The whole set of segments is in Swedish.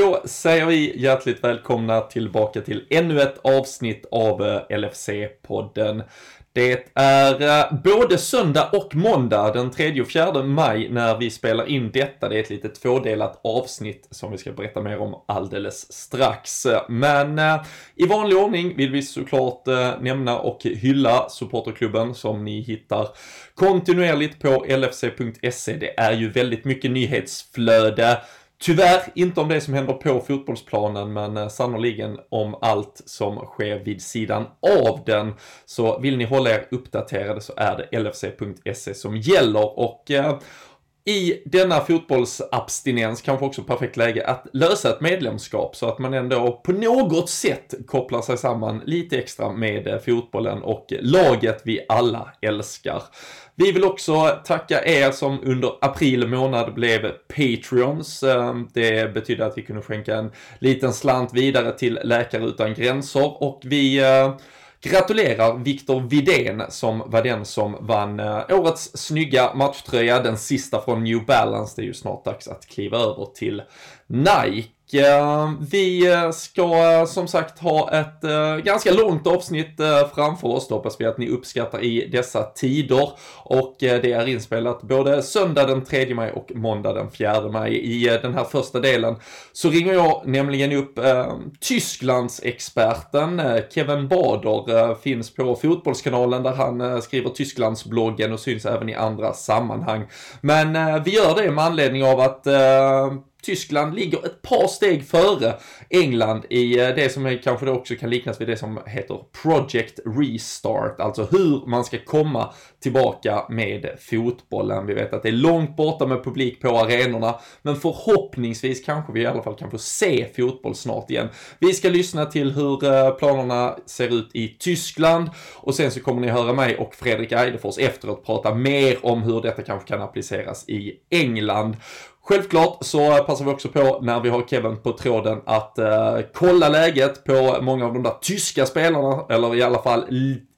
Då säger vi hjärtligt välkomna tillbaka till ännu ett avsnitt av eh, LFC-podden. Det är eh, både söndag och måndag den 3 och 4 maj när vi spelar in detta. Det är ett litet tvådelat avsnitt som vi ska berätta mer om alldeles strax. Men eh, i vanlig ordning vill vi såklart eh, nämna och hylla supporterklubben som ni hittar kontinuerligt på lfc.se. Det är ju väldigt mycket nyhetsflöde Tyvärr inte om det som händer på fotbollsplanen men eh, sannoliken om allt som sker vid sidan av den. Så vill ni hålla er uppdaterade så är det lfc.se som gäller och eh, i denna fotbollsabstinens kanske också perfekt läge att lösa ett medlemskap så att man ändå på något sätt kopplar sig samman lite extra med eh, fotbollen och laget vi alla älskar. Vi vill också tacka er som under april månad blev Patreons. Ehm, det betyder att vi kunde skänka en liten slant vidare till Läkare Utan Gränser och vi eh, gratulerar Viktor Vidén som var den som vann eh, årets snygga matchtröja, den sista från New Balance. Det är ju snart dags att kliva över till Nike. Ehm, vi eh, ska eh, som sagt ha ett eh, ganska långt avsnitt eh, framför oss. Det hoppas vi att ni uppskattar i dessa tider. Och det är inspelat både söndag den 3 maj och måndag den 4 maj. I den här första delen så ringer jag nämligen upp ehm, eh, Tysklands experten Kevin Bader. finns på Fotbollskanalen där han skriver Tysklandsbloggen och syns även i andra sammanhang. Men vi gör det med anledning av att ehm, Tyskland ligger ett par steg före England i eh, det som kanske då också kan liknas vid det som heter Project Restart, alltså hur man ska komma tillbaka med fotbollen. Vi vet att det är långt borta med publik på arenorna, men förhoppningsvis kanske vi i alla fall kan få se fotboll snart igen. Vi ska lyssna till hur eh, planerna ser ut i Tyskland och sen så kommer ni höra mig och Fredrik Eidefors efteråt prata mer om hur detta kanske kan appliceras i England. Självklart så passar vi också på när vi har Kevin på tråden att eh, kolla läget på många av de där tyska spelarna, eller i alla fall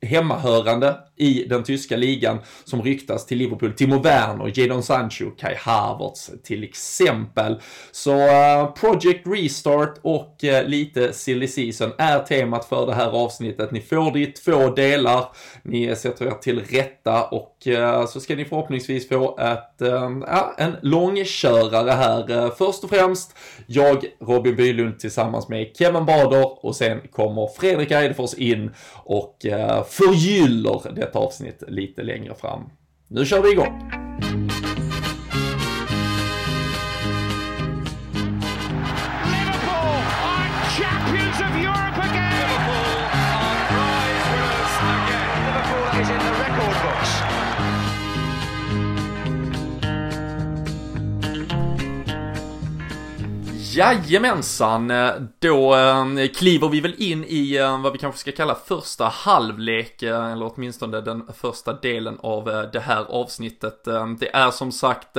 hemmahörande i den tyska ligan som ryktas till Liverpool. Timo Werner, Jadon Sancho, Kai Havertz till exempel. Så uh, Project Restart och uh, lite Silly Season är temat för det här avsnittet. Ni får det i två delar. Ni sätter er till rätta och uh, så ska ni förhoppningsvis få ett, ja, en långkörare här. först och främst jag, Robin Bylund tillsammans med Kevin Bader och sen kommer Fredrik Eidefors in och förgyller ett avsnitt lite längre fram. Nu kör vi igång! Jajamensan, då eh, kliver vi väl in i eh, vad vi kanske ska kalla första halvlek, eh, eller åtminstone den första delen av det här avsnittet. Det är som sagt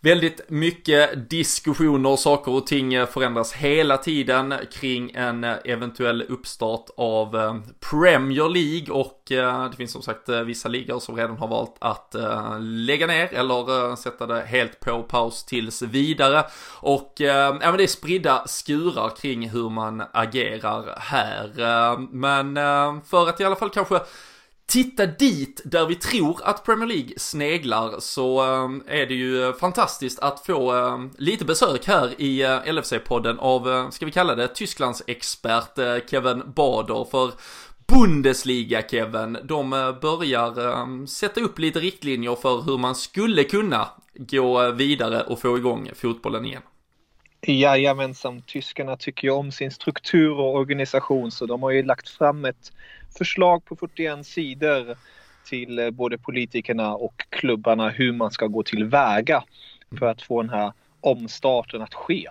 Väldigt mycket diskussioner, saker och ting förändras hela tiden kring en eventuell uppstart av eh, Premier League och eh, det finns som sagt eh, vissa ligor som redan har valt att lägga ner eller sätta det helt på paus tills vidare. Och ja, men det är spridda skurar kring hur man agerar här. Men för att i alla fall kanske titta dit där vi tror att Premier League sneglar så eh, är det ju eh, fantastiskt att få eh, lite besök här i eh, LFC-podden av, eh, ska vi kalla det, Tysklands expert eh, Kevin Bader för Bundesliga Kevin, de börjar ehm, sätta upp lite riktlinjer för hur man skulle kunna gå vidare och få igång fotbollen igen. Jajamensan, tyskarna tycker ju om sin struktur och organisation så de har ju lagt fram ett förslag på 41 sidor till eh, både politikerna och klubbarna hur man ska gå tillväga för att få den här omstarten att ske.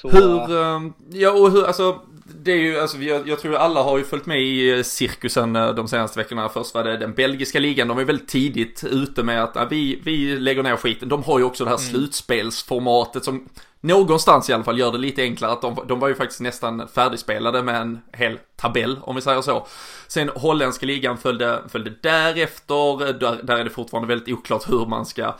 Så... Hur, eh, ja och hur, alltså det är ju, alltså jag, jag tror alla har ju följt med i eh, cirkusen eh, de senaste veckorna. Först var det den belgiska ligan, de var väldigt tidigt ute med att ja, vi, vi lägger ner skiten. De har ju också det här mm. slutspelsformatet som någonstans i alla fall gör det lite enklare att de, de var ju faktiskt nästan färdigspelade med en hel tabell om vi säger så. Sen holländska ligan följde, följde därefter, där, där är det fortfarande väldigt oklart hur man ska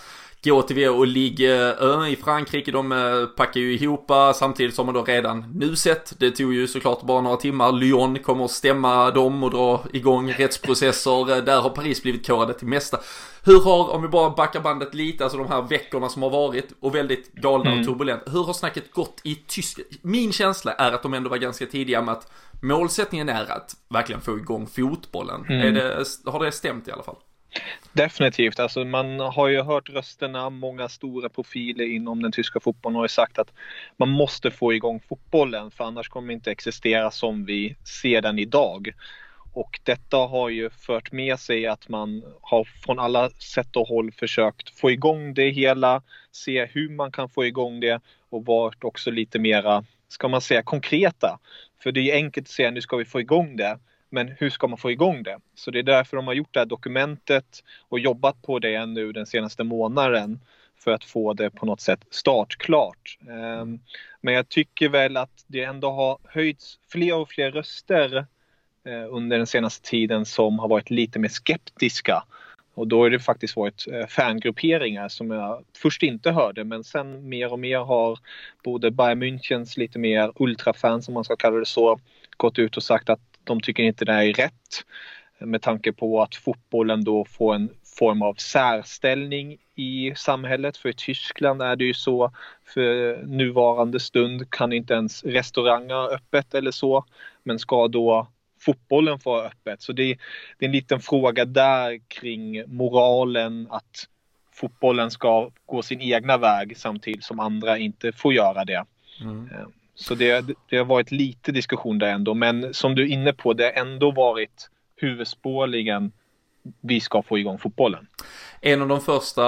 gå till och ligga i Frankrike. De eh, packar ju ihop samtidigt som man då redan nu sett. Det tog ju såklart bara några timmar. Lyon kommer att stämma dem och dra igång rättsprocesser. Där har Paris blivit korade till mesta. Hur har, om vi bara backar bandet lite, alltså de här veckorna som har varit och väldigt galna mm. och turbulent. Hur har snacket gått i Tyskland? Min känsla är att de ändå var ganska tidiga med att målsättningen är att verkligen få igång fotbollen. Mm. Det, har det stämt i alla fall? Definitivt, alltså man har ju hört rösterna, många stora profiler inom den tyska fotbollen har ju sagt att man måste få igång fotbollen för annars kommer det inte existera som vi ser den idag. Och detta har ju fört med sig att man har från alla sätt och håll försökt få igång det hela, se hur man kan få igång det och varit också lite mera, ska man säga konkreta. För det är enkelt att säga nu ska vi få igång det, men hur ska man få igång det? Så det är därför de har gjort det här dokumentet och jobbat på det nu den senaste månaden för att få det på något sätt startklart. Ehm, men jag tycker väl att det ändå har höjts fler och fler röster eh, under den senaste tiden som har varit lite mer skeptiska. Och då har det faktiskt varit eh, fangrupperingar som jag först inte hörde men sen mer och mer har både Bayern Münchens lite mer ultrafans om man ska kalla det så gått ut och sagt att de tycker inte det är rätt med tanke på att fotbollen då får en form av särställning i samhället. För i Tyskland är det ju så för nuvarande stund kan inte ens restauranger ha öppet eller så. Men ska då fotbollen får ha öppet. Så det, det är en liten fråga där kring moralen att fotbollen ska gå sin egna väg samtidigt som andra inte får göra det. Mm. Så det, det har varit lite diskussion där ändå, men som du är inne på, det har ändå varit huvudspårligen vi ska få igång fotbollen. En av de första,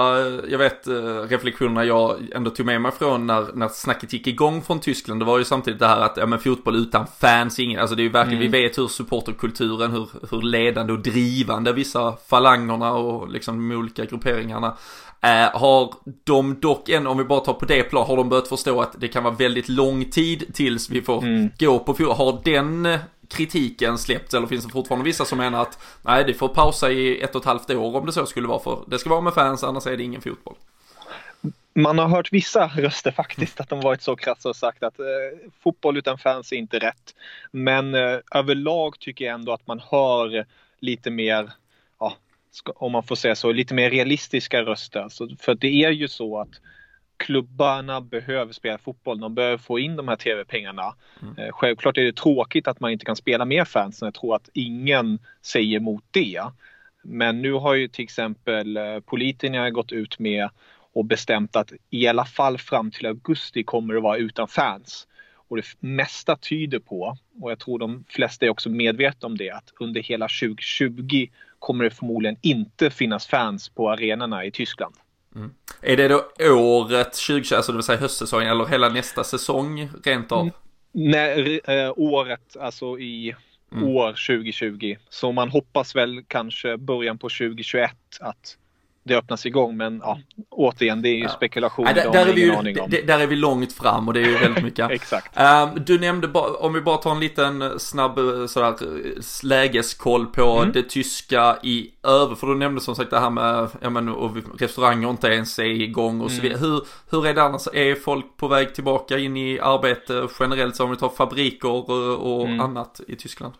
jag vet, eh, reflektionerna jag ändå tog med mig från när, när snacket gick igång från Tyskland, det var ju samtidigt det här att, ja men fotboll utan fans, ingen, alltså det är ju verkligen, mm. vi vet hur supporterkulturen, hur, hur ledande och drivande vissa falangerna och liksom de olika grupperingarna är. har de dock än, om vi bara tar på det plan, har de börjat förstå att det kan vara väldigt lång tid tills vi får mm. gå på fotboll? Har den kritiken släppts eller finns det fortfarande vissa som menar att nej det får pausa i ett och ett halvt år om det så skulle vara för det ska vara med fans annars är det ingen fotboll. Man har hört vissa röster faktiskt att de varit så krassa och sagt att eh, fotboll utan fans är inte rätt. Men eh, överlag tycker jag ändå att man hör lite mer, om man får säga så, lite mer realistiska röster. Alltså, för det är ju så att klubbarna behöver spela fotboll. De behöver få in de här tv-pengarna. Mm. Eh, självklart är det tråkigt att man inte kan spela med fansen. Jag tror att ingen säger emot det. Men nu har ju till exempel eh, politikerna gått ut med och bestämt att i alla fall fram till augusti kommer det vara utan fans. Och det mesta tyder på, och jag tror de flesta är också medvetna om det, att under hela 2020 kommer det förmodligen inte finnas fans på arenorna i Tyskland. Mm. Är det då året 2020, alltså det vill säga höstsäsongen eller hela nästa säsong rent av? Nej, äh, året, alltså i mm. år 2020. Så man hoppas väl kanske början på 2021 att det öppnas igång men ja, återigen det är ju ja. spekulation. Nej, där, är vi ju, där är vi långt fram och det är ju väldigt mycket. Exakt. Um, du nämnde, om vi bara tar en liten snabb sådär, lägeskoll på mm. det tyska i över, för du nämnde som sagt det här med, ja men och restauranger inte ens är igång och så mm. vidare. Hur, hur är det annars, är folk på väg tillbaka in i arbete generellt, så om vi tar fabriker och, och mm. annat i Tyskland?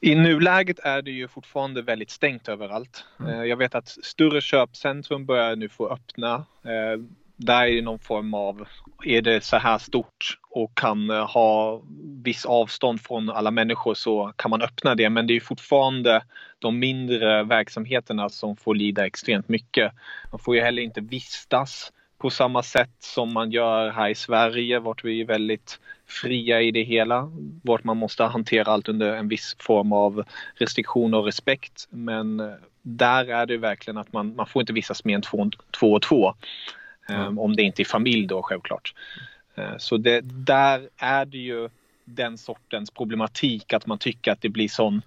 I nuläget är det ju fortfarande väldigt stängt överallt. Mm. Eh, jag vet att större köpcentrum börjar nu få öppna. Eh, där är det någon form av, är det så här stort och kan eh, ha viss avstånd från alla människor så kan man öppna det. Men det är fortfarande de mindre verksamheterna som får lida extremt mycket. Man får ju heller inte vistas på samma sätt som man gör här i Sverige vart vi är väldigt fria i det hela. Vart man måste hantera allt under en viss form av restriktion och respekt. Men eh, där är det verkligen att man, man får inte vistas mer än två, två och två. Mm. Om det inte är familj då självklart. Uh, så det, där är det ju den sortens problematik att man tycker att det blir sån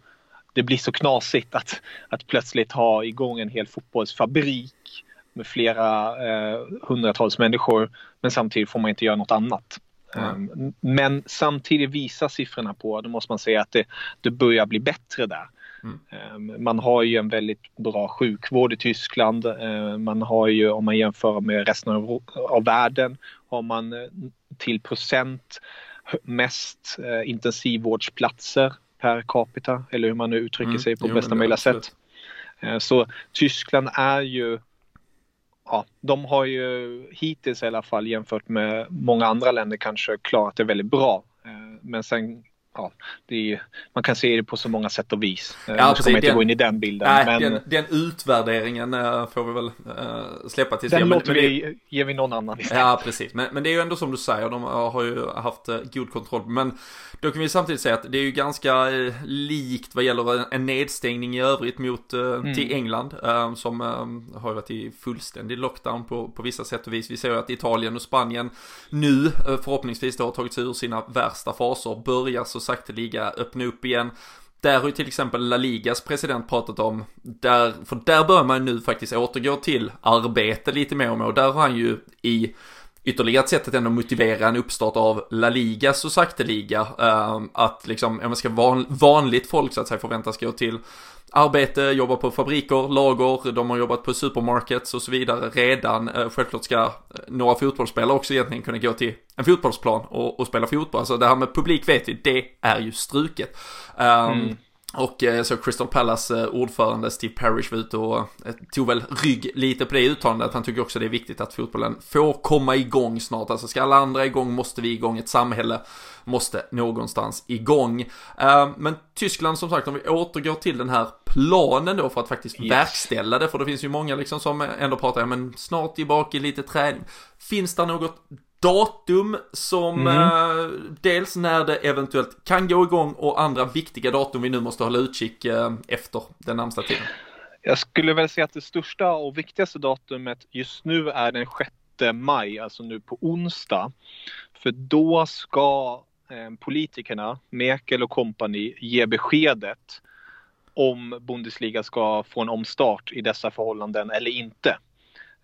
det blir så knasigt att, att plötsligt ha igång en hel fotbollsfabrik med flera eh, hundratals människor men samtidigt får man inte göra något annat. Mm. Men samtidigt visar siffrorna på, då måste man säga att det, det börjar bli bättre där. Mm. Ehm, man har ju en väldigt bra sjukvård i Tyskland. Ehm, man har ju, om man jämför med resten av, av världen, har man eh, till procent mest eh, intensivvårdsplatser per capita, eller hur man nu uttrycker mm. sig på jo, bästa möjliga sätt. Så Tyskland är ju ja, de har ju hittills i alla fall jämfört med många andra länder kanske klarat det väldigt bra. Eh, men sen ja, är, man kan se det på så många sätt och vis. Ja, nu ska man inte den, gå in i den bilden. Nej, men, den, den utvärderingen äh, får vi väl äh, släppa tills Den ja, låter vi, ger vi någon annan istället. Ja, precis. Men, men det är ju ändå som du säger, de har ju haft god kontroll. Men då kan vi samtidigt säga att det är ju ganska eh, likt vad gäller en nedstängning i övrigt mot eh, mm. till England eh, som har varit i fullständig lockdown på, på vissa sätt och vis. Vi ser ju att Italien och Spanien nu förhoppningsvis då har tagit sig ur sina värsta faser, börjar så sakteliga öppna upp igen. Där har ju till exempel La Ligas president pratat om, där, för där bör man nu faktiskt återgå till arbete lite mer och mer. Och där har han ju i ytterligare ett sätt att ändå motivera en uppstart av La Liga så sakteliga. Uh, ehm, att liksom, om man ska van, vanligt folk så att säga förväntas gå till arbete, jobba på fabriker, lager, de har jobbat på supermarkets och så vidare redan. Eh, självklart ska eh, några fotbollsspelare också egentligen kunna gå till en fotbollsplan och, och spela fotboll. Alltså det här med publik vet vi, det är ju struket. Um, mm. Och eh, så Crystal Palace eh, ordförande Steve Parrish var ute och eh, tog väl rygg lite på det uttalandet. Han tycker också det är viktigt att fotbollen får komma igång snart. Alltså ska alla andra igång måste vi igång. Ett samhälle måste någonstans igång. Men Tyskland som sagt, om vi återgår till den här planen då för att faktiskt yes. verkställa det. För det finns ju många liksom som ändå pratar, ja men snart tillbaka i lite träning. Finns det något datum som mm. eh, dels när det eventuellt kan gå igång och andra viktiga datum vi nu måste hålla utkik eh, efter den närmsta tiden? Jag skulle väl säga att det största och viktigaste datumet just nu är den 6 maj, alltså nu på onsdag. För då ska eh, politikerna, Merkel och kompani, ge beskedet om Bundesliga ska få en omstart i dessa förhållanden eller inte.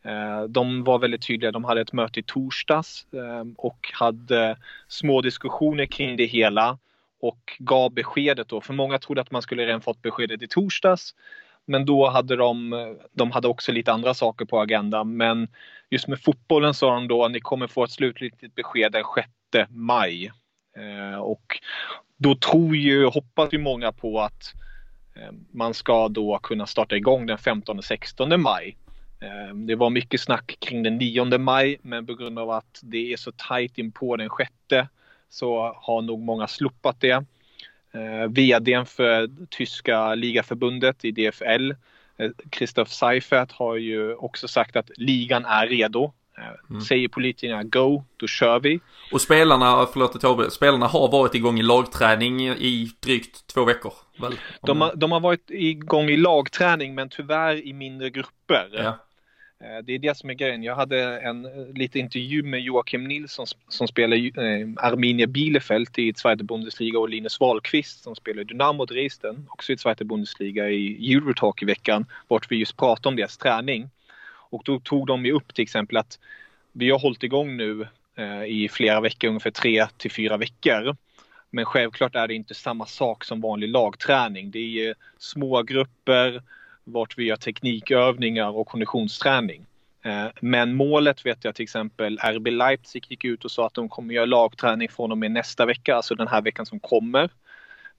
Eh, de var väldigt tydliga. De hade ett möte i torsdags ehm, och hade små diskussioner kring det hela och gav beskedet då. För många trodde att man skulle redan fått beskedet i torsdags. Men då hade de, de hade också lite andra saker på agendan. Men just med fotbollen sa de då att ni kommer få ett slutligt besked den 6 maj. Eh, och då tror ju, hoppas ju många på att ehm, man ska då kunna starta igång den 15-16 maj. Ehm, det var mycket snack kring den 9 maj men på grund av att det är så tajt in på den sjätte så har nog många slopat det. Ehm, VDn för tyska ligaförbundet i DFL, eh, Christoph Seifert, har ju också sagt att ligan är redo. Ehm, mm. Säger politikerna go, då kör vi. Och spelarna, förlåt Tobbe, spelarna har varit igång i lagträning i drygt två veckor. Väl? De, har, de har varit igång i lagträning men tyvärr i mindre grupper. Ja. Eh, det är det som är grejen. Jag hade en eh, liten intervju med Joakim Nilsson som spelar eh, Arminia Bielefeld i Zweite Bundesliga och Linus Wahlqvist som spelar Dynamo Dresden, också i Zweite Bundesliga i Eurotalk i veckan, vart vi just pratade om deras träning. Och då tog de ju upp till exempel att vi har hållit igång nu eh, i flera veckor, ungefär tre till fyra veckor. Men självklart är det inte samma sak som vanlig lagträning. Det är små grupper, vart vi gör teknikövningar och konditionsträning. Eh, men målet vet jag till exempel RB Leipzig gick ut och sa att de kommer göra lagträning från och med nästa vecka, alltså den här veckan som kommer.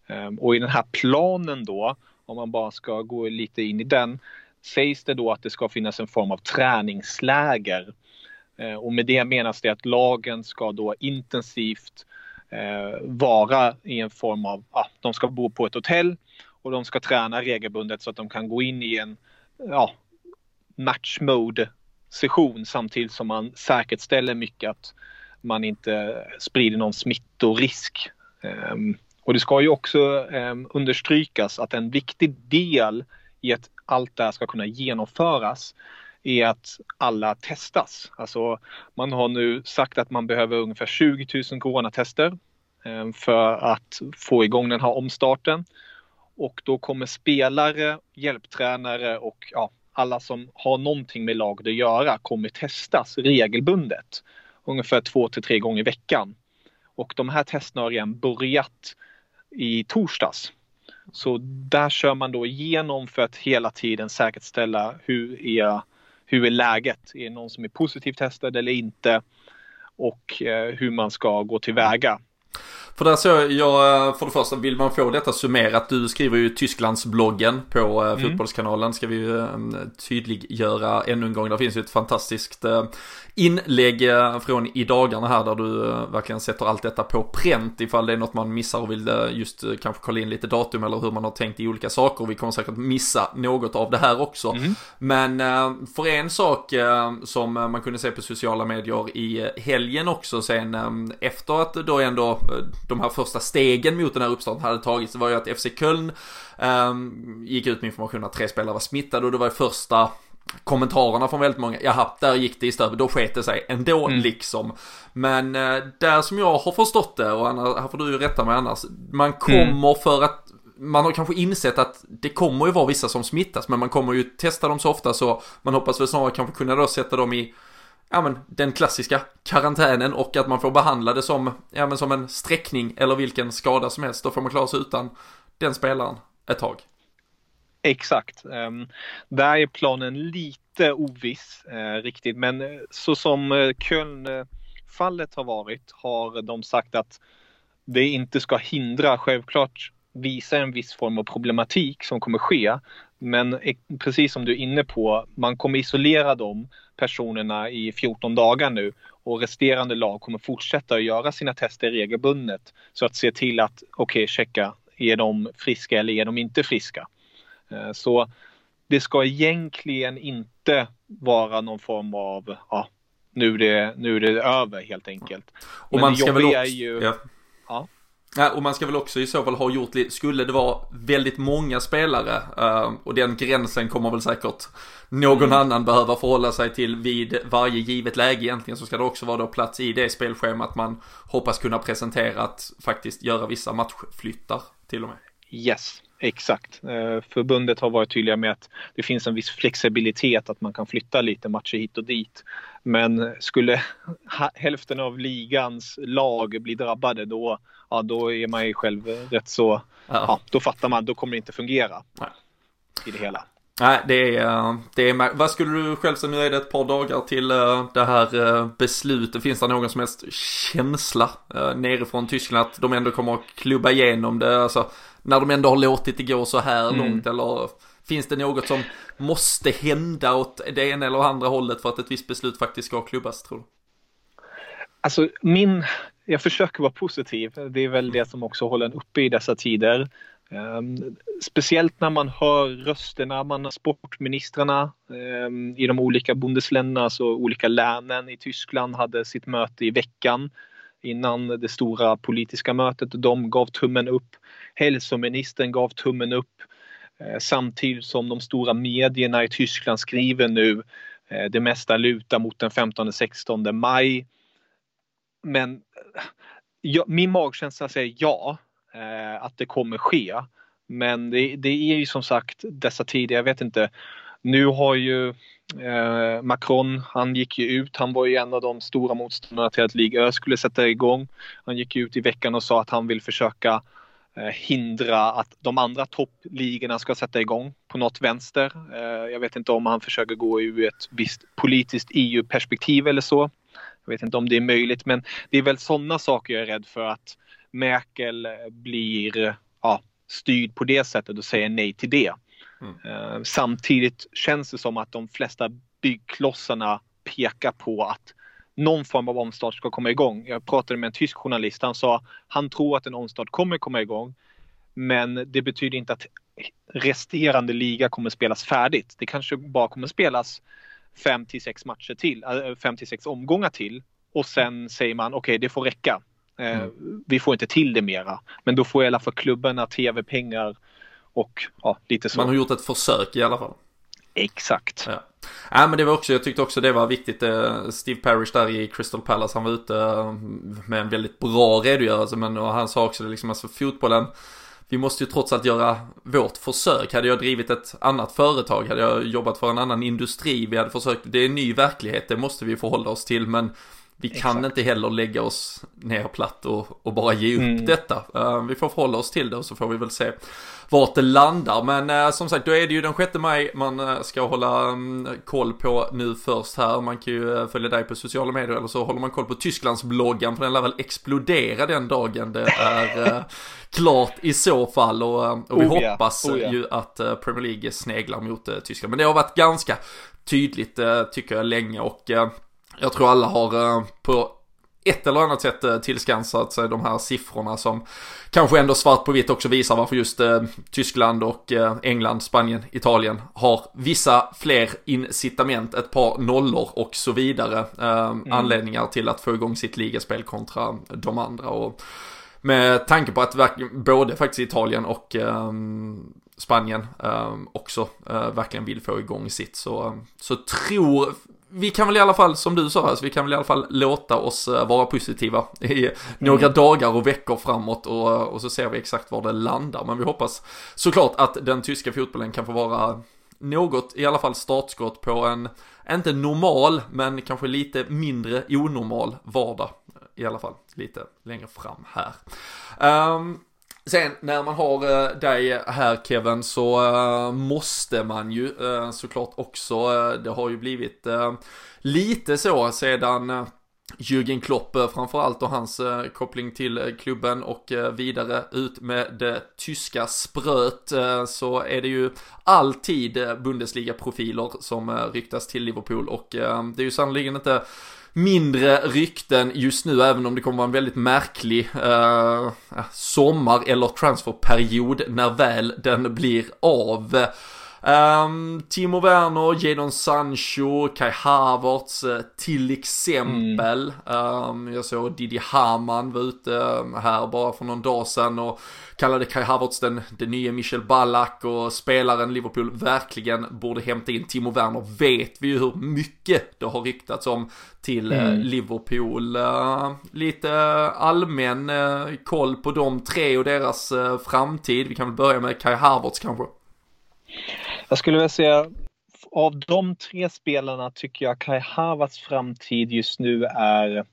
Ehm, och i den här planen då, om man bara ska gå lite in i den, sägs det då att det ska finnas en form av träningsläger. Ehm, och med det menas det att lagen ska då intensivt eh, vara i en form av, ja, de ska bo på ett hotell och de ska träna regelbundet så att de kan gå in i en ja, match mode session samtidigt som man säkerställer mycket att man inte sprider någon smittorisk. Um, och det ska ju också um, understrykas att en viktig del i att allt det här ska kunna genomföras är att alla testas. Alltså man har nu sagt att man behöver ungefär 20 000 coronatester um, för att få igång den här omstarten och då kommer spelare, hjälptränare och ja, alla som har någonting med laget att göra kommer testas regelbundet. Ungefär två till tre gånger i veckan. Och de här testerna har redan börjat i torsdags. Så där kör man då igenom för att hela tiden säkerställa hur är, hur är läget? Är det någon som är positivt testad eller inte? Och eh, hur man ska gå tillväga. För där så jag, eh, för det första vill man få detta summerat. Du skriver ju Tysklandsbloggen på mm. Fotbollskanalen. Ska vi ju tydliggöra ännu en gång. Där finns ju ett fantastiskt inlägg från i dagarna här där du verkligen sätter allt detta på pränt ifall det är något man missar och vill just kanske kolla in lite datum eller hur man har tänkt i olika saker. Vi kommer säkert missa något av det här också. Mm. Men för en sak som man kunde se på sociala medier i helgen också sen efter att då ändå de här första stegen mot den här uppstarten hade tagits, var ju att FC Köln um, gick ut med information att tre spelare var smittade och det var första kommentarerna från väldigt många, jaha, där gick det i stövet, då sket det sig ändå mm. liksom. Men eh, där som jag har förstått det, och Anna, här får du ju rätta mig annars, man mm. kommer mm. för att man har kanske insett att det kommer ju vara vissa som smittas, men man kommer ju testa dem så ofta så man hoppas väl snarare kanske kunna då sätta dem i ja men den klassiska karantänen och att man får behandla det som, ja men som en sträckning eller vilken skada som helst. Då får man klara sig utan den spelaren ett tag. Exakt. Um, där är planen lite oviss uh, riktigt, men eh, så som uh, Köln-fallet har varit har de sagt att det inte ska hindra, självklart visa en viss form av problematik som kommer ske. Men precis som du är inne på, man kommer isolera dem personerna i 14 dagar nu och resterande lag kommer fortsätta att göra sina tester regelbundet. Så att se till att, okej, okay, checka, är de friska eller är de inte friska? Eh, så det ska egentligen inte vara någon form av, ja, nu är det, nu är det över helt enkelt. Och Men man ska väl också, ju, ja. ja. Ja, och man ska väl också i så fall ha gjort, skulle det vara väldigt många spelare uh, och den gränsen kommer väl säkert någon mm. annan behöva förhålla sig till vid varje givet läge egentligen så ska det också vara då plats i det spelschemat man hoppas kunna presentera att faktiskt göra vissa matchflyttar till och med. Yes, Exakt. Eh, förbundet har varit tydliga med att det finns en viss flexibilitet att man kan flytta lite matcher hit och dit. Men skulle hälften av ligans lag bli drabbade då, ja, då är man ju själv rätt så, ja. ja då fattar man, då kommer det inte fungera Nej. i det hela. Nej, det är, det är, vad skulle du själv säga, nu är det ett par dagar till eh, det här eh, beslutet. Finns det någon som helst känsla nerifrån Tyskland att de ändå kommer att klubba igenom det? Alltså, när de ändå har låtit det gå så här mm. långt eller finns det något som måste hända åt det ena eller andra hållet för att ett visst beslut faktiskt ska klubbas tror du? Alltså min, jag försöker vara positiv. Det är väl det som också håller en uppe i dessa tider. Um, speciellt när man hör rösterna, man har sportministrarna um, i de olika bundesländerna, alltså olika länen i Tyskland hade sitt möte i veckan innan det stora politiska mötet. De gav tummen upp. Hälsoministern gav tummen upp. Eh, samtidigt som de stora medierna i Tyskland skriver nu eh, det mesta lutar mot den 15-16 maj. Men eh, ja, min magkänsla säger ja, eh, att det kommer ske. Men det, det, är ju som sagt dessa tider, jag vet inte. Nu har ju eh, Macron, han gick ju ut, han var ju en av de stora motståndarna till att Liga Ö skulle sätta igång. Han gick ut i veckan och sa att han vill försöka eh, hindra att de andra toppligorna ska sätta igång på något vänster. Eh, jag vet inte om han försöker gå ur ett visst politiskt EU-perspektiv eller så. Jag vet inte om det är möjligt, men det är väl sådana saker jag är rädd för att Merkel blir ja, styrd på det sättet och säger nej till det. Mm. Samtidigt känns det som att de flesta byggklossarna pekar på att någon form av omstart ska komma igång. Jag pratade med en tysk journalist. Han sa han tror att en omstart kommer komma igång. Men det betyder inte att resterande liga kommer spelas färdigt. Det kanske bara kommer spelas fem till sex matcher till, äh, fem till sex omgångar till. Och sen säger man okej, okay, det får räcka. Eh, mm. Vi får inte till det mera. Men då får i alla fall klubbarna tv-pengar och ja, lite så. Man har gjort ett försök i alla fall. Exakt. Ja. ja men det var också, jag tyckte också det var viktigt. Eh, Steve Parrish där i Crystal Palace, han var ute eh, med en väldigt bra redogörelse. Men han sa också det liksom, alltså fotbollen vi måste ju trots allt göra vårt försök. Hade jag drivit ett annat företag, hade jag jobbat för en annan industri, vi hade försökt, det är en ny verklighet, det måste vi förhålla oss till, men vi kan Exakt. inte heller lägga oss ner platt och, och bara ge upp mm. detta. Uh, vi får förhålla oss till det och så får vi väl se vart det landar. Men uh, som sagt, då är det ju den 6 maj man uh, ska hålla um, koll på nu först här. Man kan ju följa dig på sociala medier eller så håller man koll på Tysklandsbloggen för den lär väl explodera den dagen det är klart i så fall. Och, och vi oh, hoppas oh, yeah. ju att Premier League sneglar mot Tyskland. Men det har varit ganska tydligt tycker jag länge och jag tror alla har eh, på ett eller annat sätt eh, tillskansat sig de här siffrorna som kanske ändå svart på vitt också visar varför just eh, Tyskland och England, Spanien, Italien har vissa fler incitament, ett par nollor och så vidare mm. anledningar till att få igång sitt ligaspel kontra de andra. Och med tanke på att både faktiskt Italien och Spanien också verkligen vill få igång sitt så, så tror vi kan väl i alla fall, som du sa, alltså, vi kan väl i alla fall låta oss eh, vara positiva i några mm. dagar och veckor framåt och, och så ser vi exakt var det landar. Men vi hoppas såklart att den tyska fotbollen kan få vara något, i alla fall startskott på en, inte normal, men kanske lite mindre onormal vardag. I alla fall lite längre fram här. Um, Sen när man har uh, dig här Kevin så uh, måste man ju uh, såklart också, det har ju blivit lite så sedan Jürgen Klopp framförallt och hans koppling till klubben och vidare ut med det tyska spröt så är det ju alltid Bundesliga-profiler som ryktas till Liverpool och det är ju sannerligen inte mindre rykten just nu, även om det kommer vara en väldigt märklig eh, sommar eller transferperiod när väl den blir av. Um, Timo Werner, Jadon Sancho, Kai Havertz uh, till exempel. Mm. Um, jag såg Didi Hamann var ute um, här bara för någon dag sedan och kallade Kai Havertz den, den nya Michel Ballack och spelaren Liverpool verkligen borde hämta in Timo Werner vet vi ju hur mycket det har ryktats om till uh, mm. Liverpool. Uh, lite allmän koll på de tre och deras framtid. Vi kan väl börja med Kai Havertz kanske. Jag skulle vilja säga av de tre spelarna tycker jag Kai Havertz framtid just nu är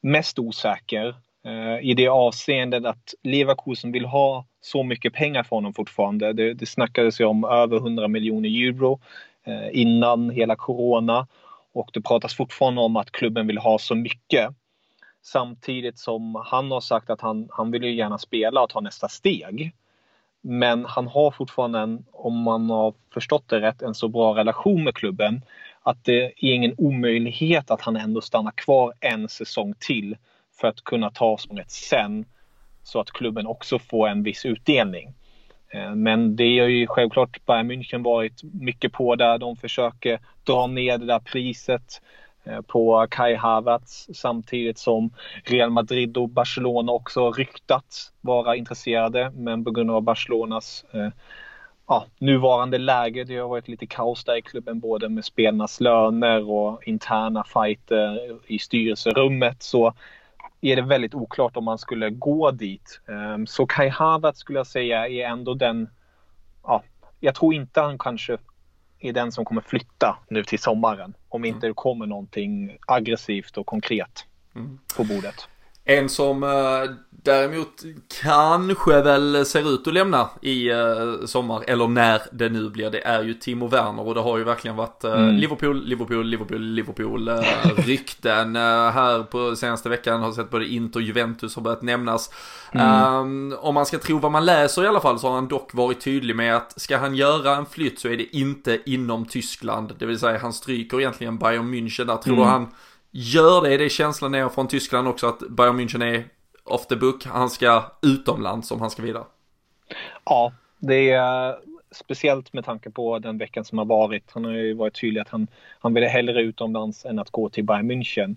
mest osäker. Eh, I det avseendet att Leverkusen vill ha så mycket pengar för honom fortfarande. Det, det snackades ju om över 100 miljoner euro eh, innan hela corona och det pratas fortfarande om att klubben vill ha så mycket. Samtidigt som han har sagt att han, han vill ju gärna spela och ta nästa steg. Men han har fortfarande, en, om man har förstått det rätt, en så bra relation med klubben att det är ingen omöjlighet att han ändå stannar kvar en säsong till för att kunna ta språnget sen så att klubben också får en viss utdelning. Eh, men det har ju självklart Bayern München varit mycket på där. De försöker dra ner det där priset. Eh, på Kai Havertz samtidigt som Real Madrid och Barcelona också ryktats vara intresserade men på grund av Barcelonas eh, ja, nuvarande läge, det har varit lite kaos där i klubben både med spelarnas löner och interna fighter i styrelserummet så är det väldigt oklart om man skulle gå dit. Eh, så Kai Havertz skulle jag säga är ändå den, ja, jag tror inte han kanske är den som kommer flytta nu till sommaren. Om inte det kommer någonting aggressivt och konkret mm. på bordet. En som äh, däremot kanske väl ser ut att lämna i äh, sommar, eller när det nu blir, det är ju Timo Werner och det har ju verkligen varit äh, mm. Liverpool, Liverpool, Liverpool, Liverpool rykten här på senaste veckan. Har sett både Inter och Juventus har börjat nämnas. Mm. Um, om man ska tro vad man läser i alla fall så har han dock varit tydlig med att ska han göra en flytt så är det inte inom Tyskland. Det vill säga han stryker egentligen Bayern München där. Tror mm. han gör det. Det är känslan ner från Tyskland också att Bayern München är off the book. Han ska utomlands om han ska vidare. Ja, det är speciellt med tanke på den veckan som har varit. Han har ju varit tydlig att han, han vill hellre utomlands än att gå till Bayern München.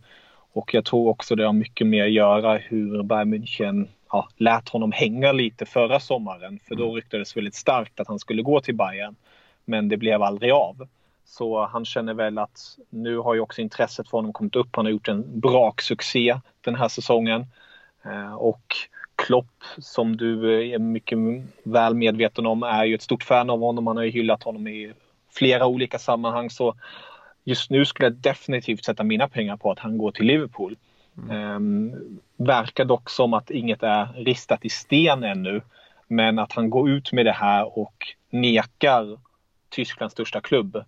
Och jag tror också det har mycket mer att göra hur Bayern München ja, lät honom hänga lite förra sommaren. För då mm. ryktades väldigt starkt att han skulle gå till Bayern. Men det blev aldrig av. Så han känner väl att nu har ju också intresset för honom kommit upp. Han har gjort en braksuccé den här säsongen. Eh, och Klopp, som du är mycket väl medveten om, är ju ett stort fan av honom. Han har ju hyllat honom i flera olika sammanhang. Så just nu skulle jag definitivt sätta mina pengar på att han går till Liverpool. Mm. Um, verkar dock som att inget är ristat i sten ännu. Men att han går ut med det här och nekar Tysklands största klubb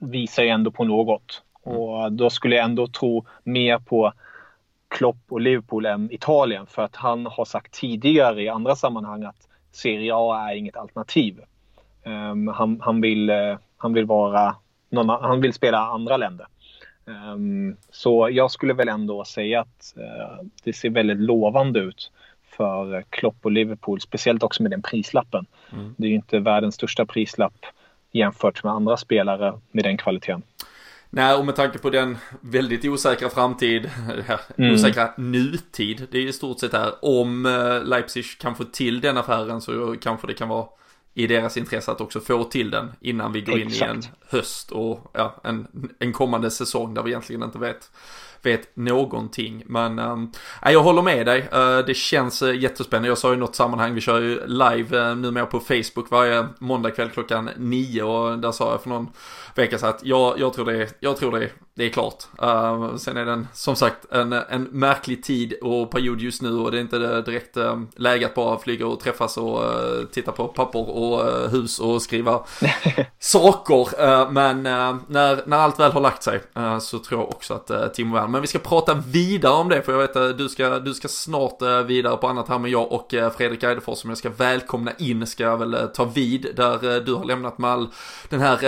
visar ju ändå på något. Mm. Och då skulle jag ändå tro mer på Klopp och Liverpool än Italien för att han har sagt tidigare i andra sammanhang att Serie A är inget alternativ. Um, han, han, vill, uh, han vill vara någon, han vill spela andra länder. Um, så jag skulle väl ändå säga att uh, det ser väldigt lovande ut för Klopp och Liverpool, speciellt också med den prislappen. Mm. Det är ju inte världens största prislapp jämfört med andra spelare med den kvaliteten. Nej, och med tanke på den väldigt osäkra framtid, mm. osäkra nutid, det är i stort sett här, om eh, Leipzig kan få till den affären så kanske det kan vara i deras intresse att också få till den innan vi går Exakt. in i en höst och ja, en, en kommande säsong där vi egentligen inte vet vet någonting. Men äh, jag håller med dig. Äh, det känns äh, jättespännande. Jag sa i något sammanhang, vi kör ju live äh, numera på Facebook varje måndagkväll klockan nio och där sa jag för någon vecka sedan att jag, jag tror det, jag tror det det är klart. Uh, sen är den som sagt en, en märklig tid och period just nu och det är inte direkt uh, läge att bara flyga och träffas och uh, titta på papper och uh, hus och skriva saker. men när, när allt väl har lagt sig så tror jag också att Timo Werner, men vi ska prata vidare om det för jag vet att du ska, du ska snart vidare på annat här men jag och Fredrik Eidefors som jag ska välkomna in ska jag väl ta vid där du har lämnat med all den här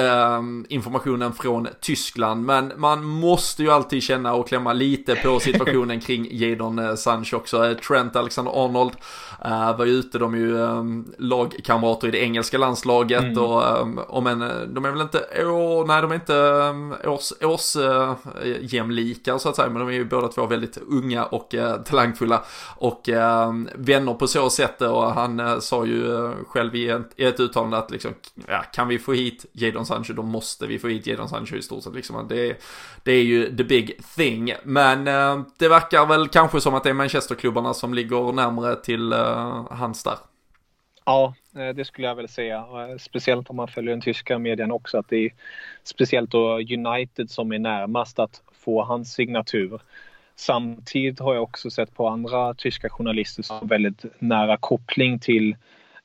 informationen från Tyskland. Men man måste ju alltid känna och klämma lite på situationen kring Jadon eh, Sancho också. Eh, Trent Alexander-Arnold var ju ute, de är ju um, lagkamrater i det engelska landslaget mm. och um, om en, de är väl inte, oh, nej de är inte um, års, års jämlika så att säga, men de är ju båda två väldigt unga och eh, talangfulla och eh, vänner på så sätt och han eh, sa ju eh, själv i ett, i ett uttalande att liksom, ja, kan vi få hit Jadon Sancho, då måste vi få hit Jadon Sancho i stort sett liksom. Det, det är ju the big thing. Men eh, det verkar väl kanske som att det är Manchesterklubbarna som ligger närmare till eh, hans där. Ja, eh, det skulle jag väl säga. Eh, speciellt om man följer den tyska medien också. Att det är speciellt då United som är närmast att få hans signatur. Samtidigt har jag också sett på andra tyska journalister som har väldigt nära koppling till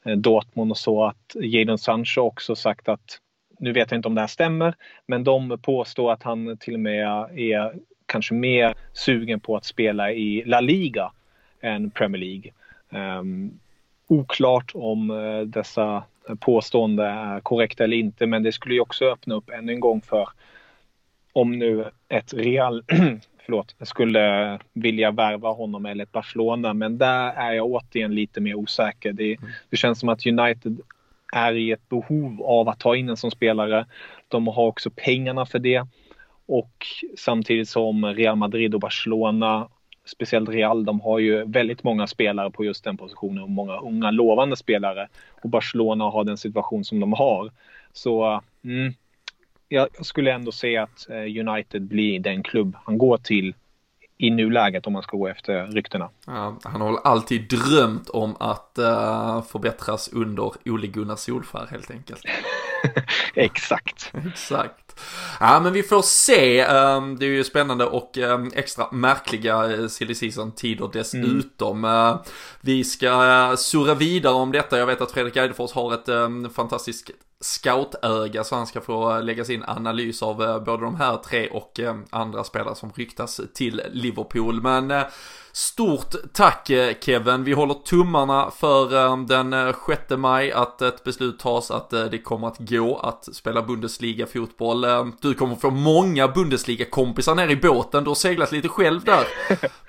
eh, Dortmund och så att Jadon Sancho också sagt att nu vet jag inte om det här stämmer, men de påstår att han till och med är kanske mer sugen på att spela i La Liga än Premier League. Um, oklart om eh, dessa påståenden är korrekta eller inte, men det skulle ju också öppna upp ännu en gång för om nu ett Real förlåt, skulle vilja värva honom eller ett Barcelona, men där är jag återigen lite mer osäker. Det, mm. det känns som att United är i ett behov av att ta in en som spelare. De har också pengarna för det. Och samtidigt som Real Madrid och Barcelona, speciellt Real, de har ju väldigt många spelare på just den positionen och många unga lovande spelare. Och Barcelona har den situation som de har. Så mm, jag skulle ändå säga att eh, United blir den klubb han går till i nuläget om man ska gå efter ryktena. Ja, han har alltid drömt om att uh, förbättras under Ole Gunnar Solskär helt enkelt. Exakt. Exakt. Ja men vi får se. Um, det är ju spännande och um, extra märkliga uh, silly season-tider dessutom. Mm. Uh, vi ska surra vidare om detta. Jag vet att Fredrik Eidefors har ett um, fantastiskt scoutöga så han ska få lägga sin analys av eh, både de här tre och eh, andra spelare som ryktas till Liverpool. Men eh, Stort tack Kevin. Vi håller tummarna för den 6 maj att ett beslut tas att det kommer att gå att spela Bundesliga-fotboll. Du kommer få många Bundesliga-kompisar ner i båten. Du har seglat lite själv där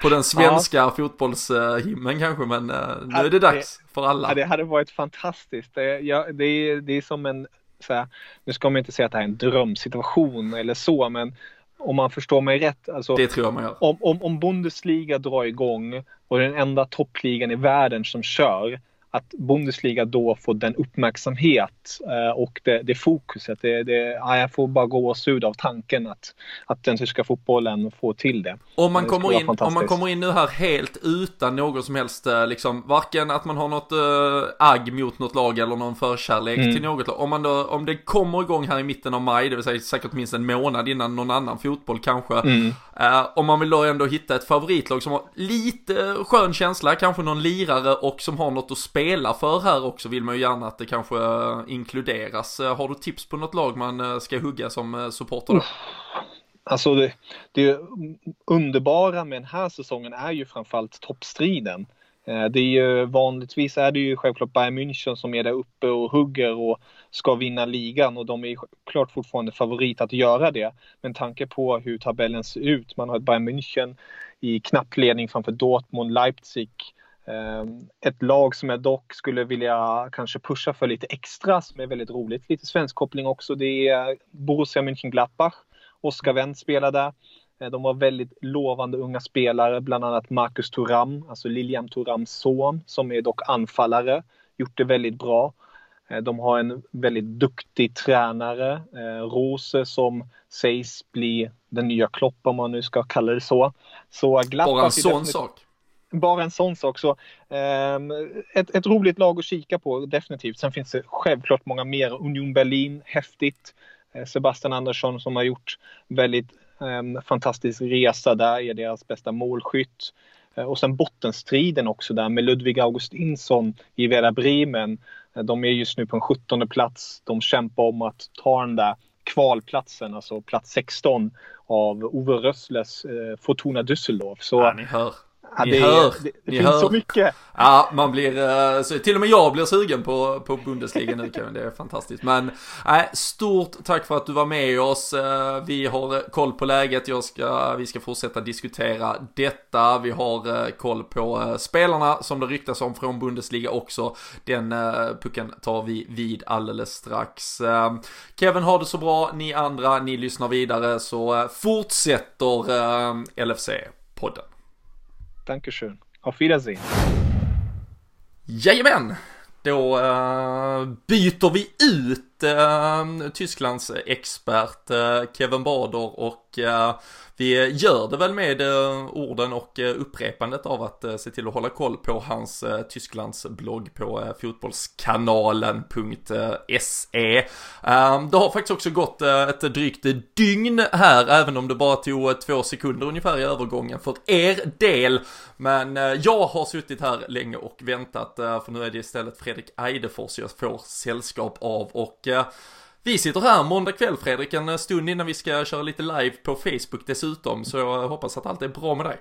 på den svenska ja. fotbollshimlen kanske, men nu är det dags för alla. Ja, det hade varit fantastiskt. Det, ja, det, är, det är som en, så här, nu ska man inte säga att det här är en drömsituation eller så, men om man förstår mig rätt. Alltså, det tror jag man gör. Om, om, om Bundesliga drar igång och den enda toppligan i världen som kör, att Bundesliga då får den uppmärksamhet eh, och det, det fokuset. Det, det, ja, jag får bara gåshud av tanken att, att den tyska fotbollen får till det. Om man, kommer in, om man kommer in nu här helt utan någon som helst, eh, liksom, varken att man har något äh, agg mot något lag eller någon förkärlek mm. till något lag. Om, man då, om det kommer igång här i mitten av maj, det vill säga säkert minst en månad innan någon annan fotboll kanske. Mm. Äh, om man vill då ändå hitta ett favoritlag som har lite skön känsla, kanske någon lirare och som har något att spela för här också vill man ju gärna att det kanske eh, inkluderas. Eh, har du tips på något lag man eh, ska hugga som supporter då? Alltså det, det underbara med den här säsongen är ju framförallt toppstriden. Det är ju, vanligtvis är det ju självklart Bayern München som är där uppe och hugger och ska vinna ligan och de är klart fortfarande favorit att göra det. Men tanke på hur tabellen ser ut, man har ett Bayern München i knapp ledning framför Dortmund, Leipzig. Eh, ett lag som jag dock skulle vilja kanske pusha för lite extra som är väldigt roligt, lite svensk koppling också, det är Borussia Mönchengladbach Oskar Wendt spelar där. Eh, de har väldigt lovande unga spelare, bland annat Marcus Thuram, alltså Lilian Thurams son, som är dock anfallare. Gjort det väldigt bra. Eh, de har en väldigt duktig tränare, Rose, som sägs bli den nya Klopp om man nu ska kalla det så. så Bara en sån sak? Bara en sån sak. Så, eh, ett, ett roligt lag att kika på, definitivt. Sen finns det självklart många mer. Union Berlin, häftigt. Eh, Sebastian Andersson som har gjort väldigt eh, fantastisk resa där, är deras bästa målskytt. Eh, och sen bottenstriden också där med Ludvig Augustinsson i Vera Bremen. Eh, de är just nu på en 17 plats. De kämpar om att ta den där kvalplatsen, alltså plats 16 av Ove Rössles eh, Fortuna Düsseldorf. Så, ja, ni hör. Ja, ni det, hör, det, det ni finns hör. så mycket. Ja, man blir, eh, så till och med jag blir sugen på, på Bundesliga nu Kevin, det är fantastiskt. Men nej, stort tack för att du var med oss. Eh, vi har koll på läget, jag ska, vi ska fortsätta diskutera detta. Vi har eh, koll på spelarna som det ryktas om från Bundesliga också. Den pucken tar vi vid alldeles strax. Kevin har det så bra, ni andra, ni lyssnar vidare så fortsätter LFC-podden. Dankeschön. Auf Wiedersehen. Jajamän! Då uh, byter vi ut uh, Tysklands expert uh, Kevin Bader och eh, vi gör det väl med eh, orden och upprepandet av att eh, se till att hålla koll på hans Tysklands blogg på fotbollskanalen.se. Det har faktiskt också gått ett drygt dygn här, även om det bara tog två sekunder ungefär i övergången för er del. Men jag har suttit här länge och väntat, för nu är det istället Fredrik Eidefors jag får sällskap av och vi sitter här måndag kväll Fredrik, en stund innan vi ska köra lite live på Facebook dessutom, så jag hoppas att allt är bra med dig.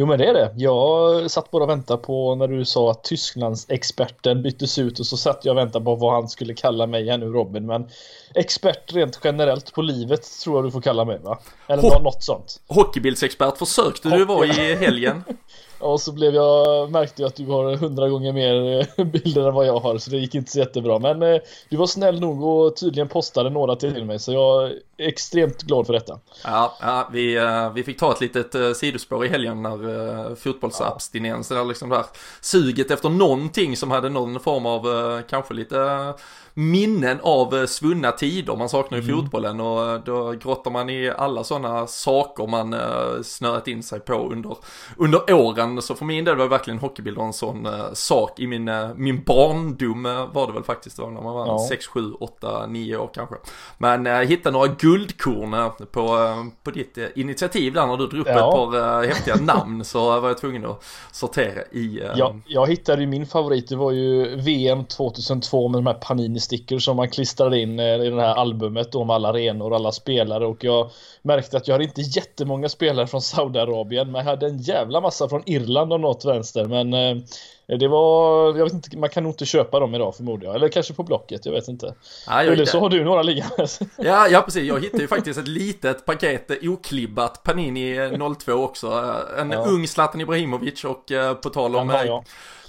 Jo men det är det. Jag satt bara och väntade på när du sa att Tysklands experten byttes ut och så satt jag och väntade på vad han skulle kalla mig här nu Robin. Men expert rent generellt på livet tror jag du får kalla mig va? Eller Ho något sånt. Hockeybildsexpert försökte Hockey. du vara i helgen. Och så blev jag, märkte jag att du har hundra gånger mer eh, bilder än vad jag har så det gick inte så jättebra. Men eh, du var snäll nog och tydligen postade några till mig så jag är extremt glad för detta. Ja, ja vi, eh, vi fick ta ett litet sidospår i helgen när fotbollsabstinensen, ja. liksom där suget efter någonting som hade någon form av kanske lite minnen av eh, svunna tider. Man saknar ju mm. fotbollen och eh, då grottar man i alla sådana saker man uh, snöat in sig på under, under åren. Så för min del var verkligen hockeybilder en sån sak. I min, min barndom var det väl faktiskt då när man var ja. 6, 7, 8, 9 år kanske. Men uh, hitta några guldkorn på, på ditt initiativ där när du drog upp ja. ett par häftiga namn så var jag tvungen att sortera i. Ja, jag hittade ju min favorit, det var ju VM 2002 med de här Panini stickers som man klistrade in eh, i det här albumet om alla arenor och alla spelare och jag märkte att jag hade inte jättemånga spelare från Saudiarabien men jag hade en jävla massa från Irland och något vänster men eh, det var, jag vet inte, man kan nog inte köpa dem idag förmodligen. Eller kanske på Blocket, jag vet inte. Ja, Eller så har du några liggandes. Ja, ja precis. Jag hittade ju faktiskt ett litet paket oklibbat Panini 02 också. En ja. ung Zlatan Ibrahimovic och på tal om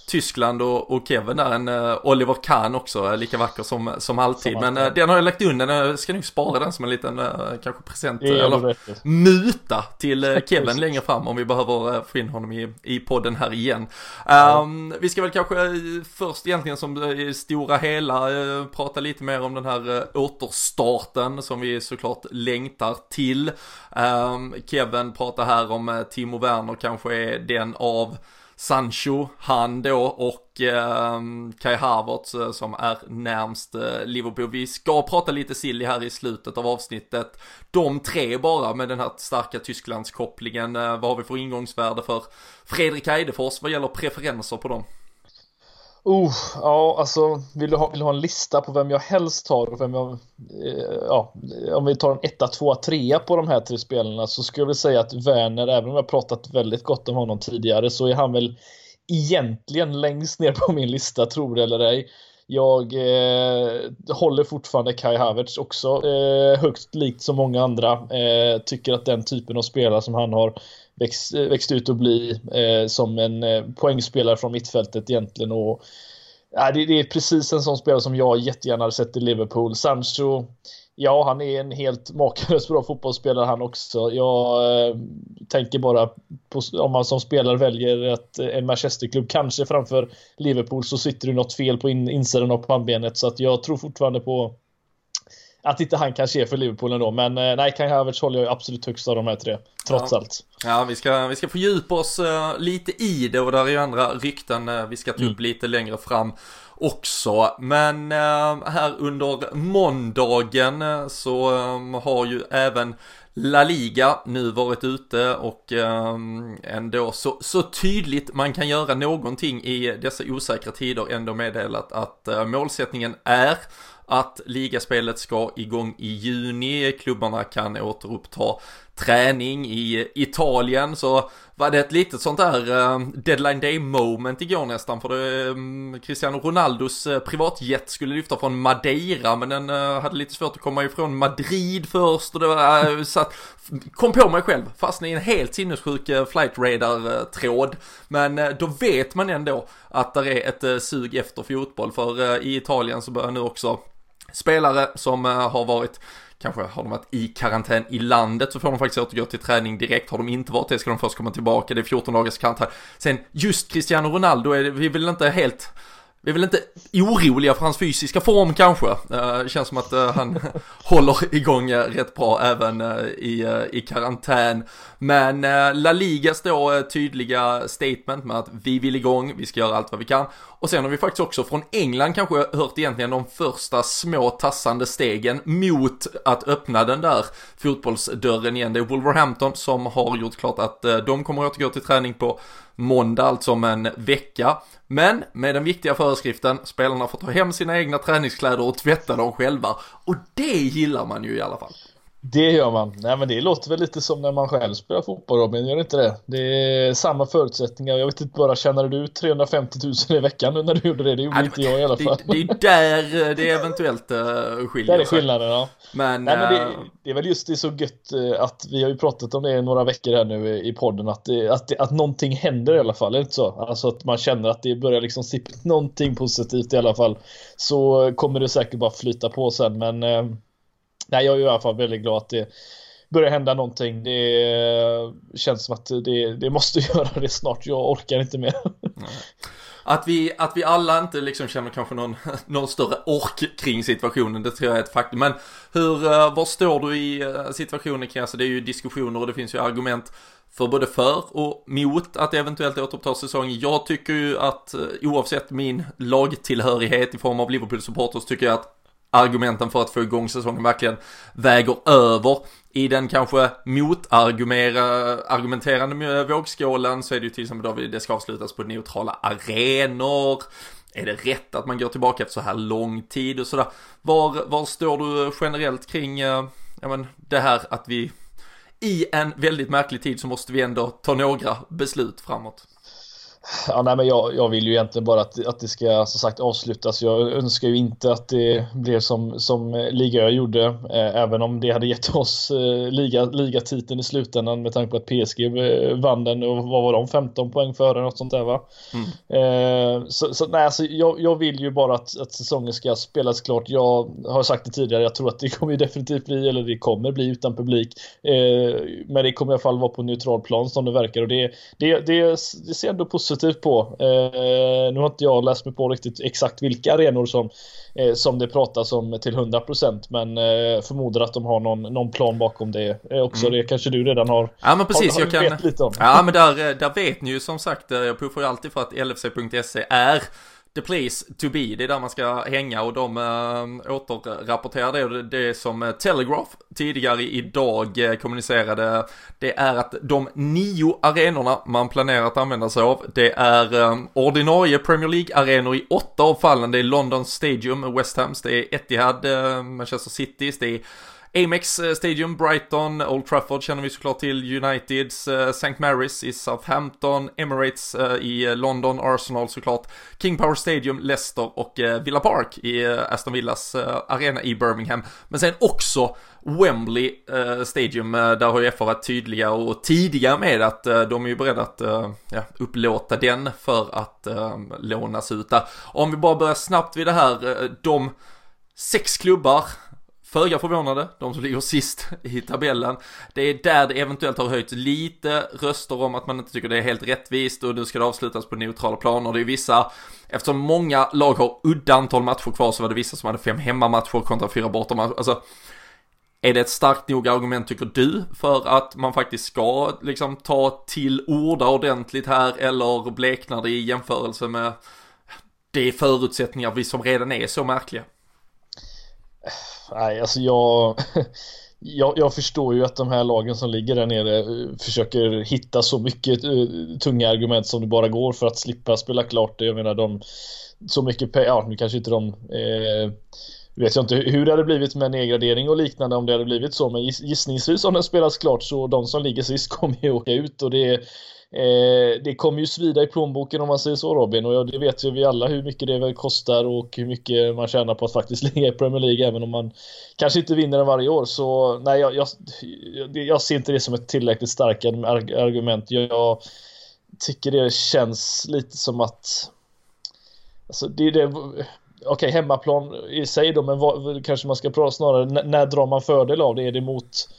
Tyskland och, och Kevin där, en uh, Oliver Kahn också, lika vacker som, som alltid. Som men uh, den har jag lagt undan, jag ska nog spara den som en liten uh, kanske present eller muta till Kevin längre fram om vi behöver få in honom i, i podden här igen. Um, vi ska väl kanske först egentligen som i stora hela prata lite mer om den här återstarten som vi såklart längtar till. Um, Kevin pratar här om Timo Werner kanske är den av Sancho, han då och eh, Kai Havertz eh, som är närmst eh, Liverpool. Vi ska prata lite silly här i slutet av avsnittet. De tre bara med den här starka Tysklandskopplingen. Eh, vad har vi för ingångsvärde för Fredrik Eidefors vad gäller preferenser på dem? Oh, ja, alltså vill du, ha, vill du ha en lista på vem jag helst tar och vem jag, eh, ja, om vi tar en etta, tvåa, trea på de här tre spelarna så skulle jag väl säga att Werner, även om jag pratat väldigt gott om honom tidigare, så är han väl egentligen längst ner på min lista, tror det eller ej. Jag eh, håller fortfarande Kai Havertz också eh, högt likt som många andra. Eh, tycker att den typen av spelare som han har växt, växt ut och bli eh, som en eh, poängspelare från mittfältet egentligen. Och, ja, det, det, är precis en sån spelare som jag jättegärna hade sett i Liverpool. Sancho, ja han är en helt makalöst bra fotbollsspelare han också. Jag eh, tänker bara på, om man som spelare väljer att eh, en Manchesterklubb kanske framför Liverpool så sitter det något fel på in, insidan av pannbenet så att jag tror fortfarande på att inte han kanske är för Liverpool ändå. Men eh, nej, Kai Havertz håller jag absolut högst av de här tre. Trots ja. allt. Ja, vi ska, vi ska fördjupa oss uh, lite i det och där är ju andra rykten uh, vi ska ta upp mm. lite längre fram också. Men uh, här under måndagen så um, har ju även La Liga nu varit ute och um, ändå så, så tydligt man kan göra någonting i dessa osäkra tider ändå meddelat att målsättningen är att ligaspelet ska igång i juni. Klubbarna kan återuppta träning i Italien. Så var det ett litet sånt där uh, deadline day moment igår nästan. För det, um, Cristiano Ronaldos uh, privatjet skulle lyfta från Madeira men den uh, hade lite svårt att komma ifrån Madrid först. Och det var så att, kom på mig själv. Fastnade i en helt sinnessjuk flight radar tråd. Men då vet man ändå att det är ett sug efter fotboll. För i Italien så börjar nu också spelare som eh, har varit Kanske har de varit i karantän i landet så får de faktiskt återgå till träning direkt. Har de inte varit det ska de först komma tillbaka. Det är 14 dagars karantän. Sen just Cristiano Ronaldo är vi vill inte helt vi är väl inte oroliga för hans fysiska form kanske. Eh, det uh, känns som att uh, han håller igång uh, rätt bra även i, i karantän. Men La Ligas då tydliga statement med att vi vill igång, vi ska göra allt vad vi kan. Och sen har vi faktiskt också från England kanske hört egentligen de första små tassande stegen mot att öppna den där fotbollsdörren igen. Det är Wolverhampton som har gjort klart att de kommer att återgå till träning på måndag, alltså om en vecka. Men med den viktiga föreskriften, spelarna får ta hem sina egna träningskläder och tvätta dem själva. Och det gillar man ju i alla fall. Det gör man. Nej men det låter väl lite som när man själv spelar fotboll Robin, gör det inte det? Det är samma förutsättningar. Jag vet inte bara, tjänade du 350 000 i veckan nu när du gjorde det? Det gjorde ja, inte jag i alla fall. Det, det är där det eventuellt uh, skiljer Där är skillnaden ja. Men, Nej, men det, eh, det, är väl just det så gött att vi har ju pratat om det i några veckor här nu i podden att, det, att, det, att någonting händer i alla fall, är det inte så? Alltså att man känner att det börjar liksom sippa någonting positivt i alla fall. Så kommer det säkert bara flyta på sen men nej, jag är i alla fall väldigt glad att det börjar hända någonting. Det känns som att det, det måste göra det snart. Jag orkar inte mer. Att vi, att vi alla inte liksom känner kanske någon, någon större ork kring situationen, det tror jag är ett faktum. Men hur, eh, var står du i eh, situationen kring, alltså det är ju diskussioner och det finns ju argument för både för och mot att eventuellt återuppta säsongen. Jag tycker ju att eh, oavsett min lagtillhörighet i form av Liverpool-supporters tycker jag att argumenten för att få igång säsongen verkligen väger över. I den kanske motargumenterande vågskålen så är det ju till exempel då det ska avslutas på neutrala arenor. Är det rätt att man går tillbaka efter så här lång tid och sådär? Var, var står du generellt kring eh, men, det här att vi i en väldigt märklig tid så måste vi ändå ta några beslut framåt? Ja, nej, men jag, jag vill ju egentligen bara att, att det ska som sagt avslutas. Jag önskar ju inte att det blev som, som Liga gjorde, eh, även om det hade gett oss eh, liga, ligatiteln i slutändan med tanke på att PSG eh, vann den och vad var de, 15 poäng före något sånt där va? Mm. Eh, så, så, nej, alltså, jag, jag vill ju bara att, att säsongen ska spelas klart. Jag har sagt det tidigare, jag tror att det kommer definitivt bli, eller det kommer bli utan publik. Eh, men det kommer i alla fall vara på neutral plan som det verkar och det, det, det, det ser ändå positivt positiv på. Eh, nu har inte jag läst mig på riktigt exakt vilka arenor som, eh, som det pratas om till 100% men eh, förmodar att de har någon, någon plan bakom det eh, också. Mm. Det kanske du redan har. Ja men precis, har, har jag kan. Lite om. Ja men där, eh, där vet ni ju som sagt, eh, jag puffar ju alltid för att lfc.se är the place to be, det är där man ska hänga och de äh, återrapporterar det. Det som eh, Telegraph tidigare idag eh, kommunicerade det är att de nio arenorna man planerar att använda sig av det är äh, ordinarie Premier League-arenor i åtta av fallen, det är London Stadium, West Hams, det är Etihad, eh, Manchester Citys, det är Amex eh, Stadium, Brighton, Old Trafford känner vi såklart till, Uniteds, eh, St. Mary's i Southampton, Emirates eh, i London, Arsenal såklart, King Power Stadium, Leicester och Villa Park i Aston Villas arena i Birmingham. Men sen också Wembley Stadium, där har ju FA varit tydliga och tidiga med att de är ju beredda att ja, upplåta den för att lånas ut där. Om vi bara börjar snabbt vid det här, de sex klubbar Föga förvånade, de som ligger sist i tabellen. Det är där det eventuellt har höjts lite röster om att man inte tycker det är helt rättvist och nu ska det avslutas på neutrala planer. Det är vissa, eftersom många lag har udda antal matcher kvar så var det vissa som hade fem hemmamatcher kontra fyra bortamatcher. Alltså, är det ett starkt nog argument tycker du för att man faktiskt ska liksom ta till orda ordentligt här eller bleknar det i jämförelse med de förutsättningar vi som redan är så märkliga? Nej, alltså jag, jag, jag, förstår ju att de här lagen som ligger där nere eh, försöker hitta så mycket uh, tunga argument som det bara går för att slippa spela klart det. Jag menar de, så mycket pengar, ja nu kanske inte de eh, vet jag inte hur det hade blivit med nedgradering och liknande om det hade blivit så men gissningsvis om det spelas klart så de som ligger sist kommer ju åka ut och det är Eh, det kommer ju svida i plånboken om man säger så Robin och det vet ju vi alla hur mycket det väl kostar och hur mycket man tjänar på att faktiskt ligga i Premier League även om man kanske inte vinner den varje år så nej jag, jag, jag ser inte det som ett tillräckligt starkt argument. Jag tycker det känns lite som att alltså det, det Okej, okay, hemmaplan i sig då, men vad, kanske man ska prata snarare, när, när drar man fördel av det? Är det mot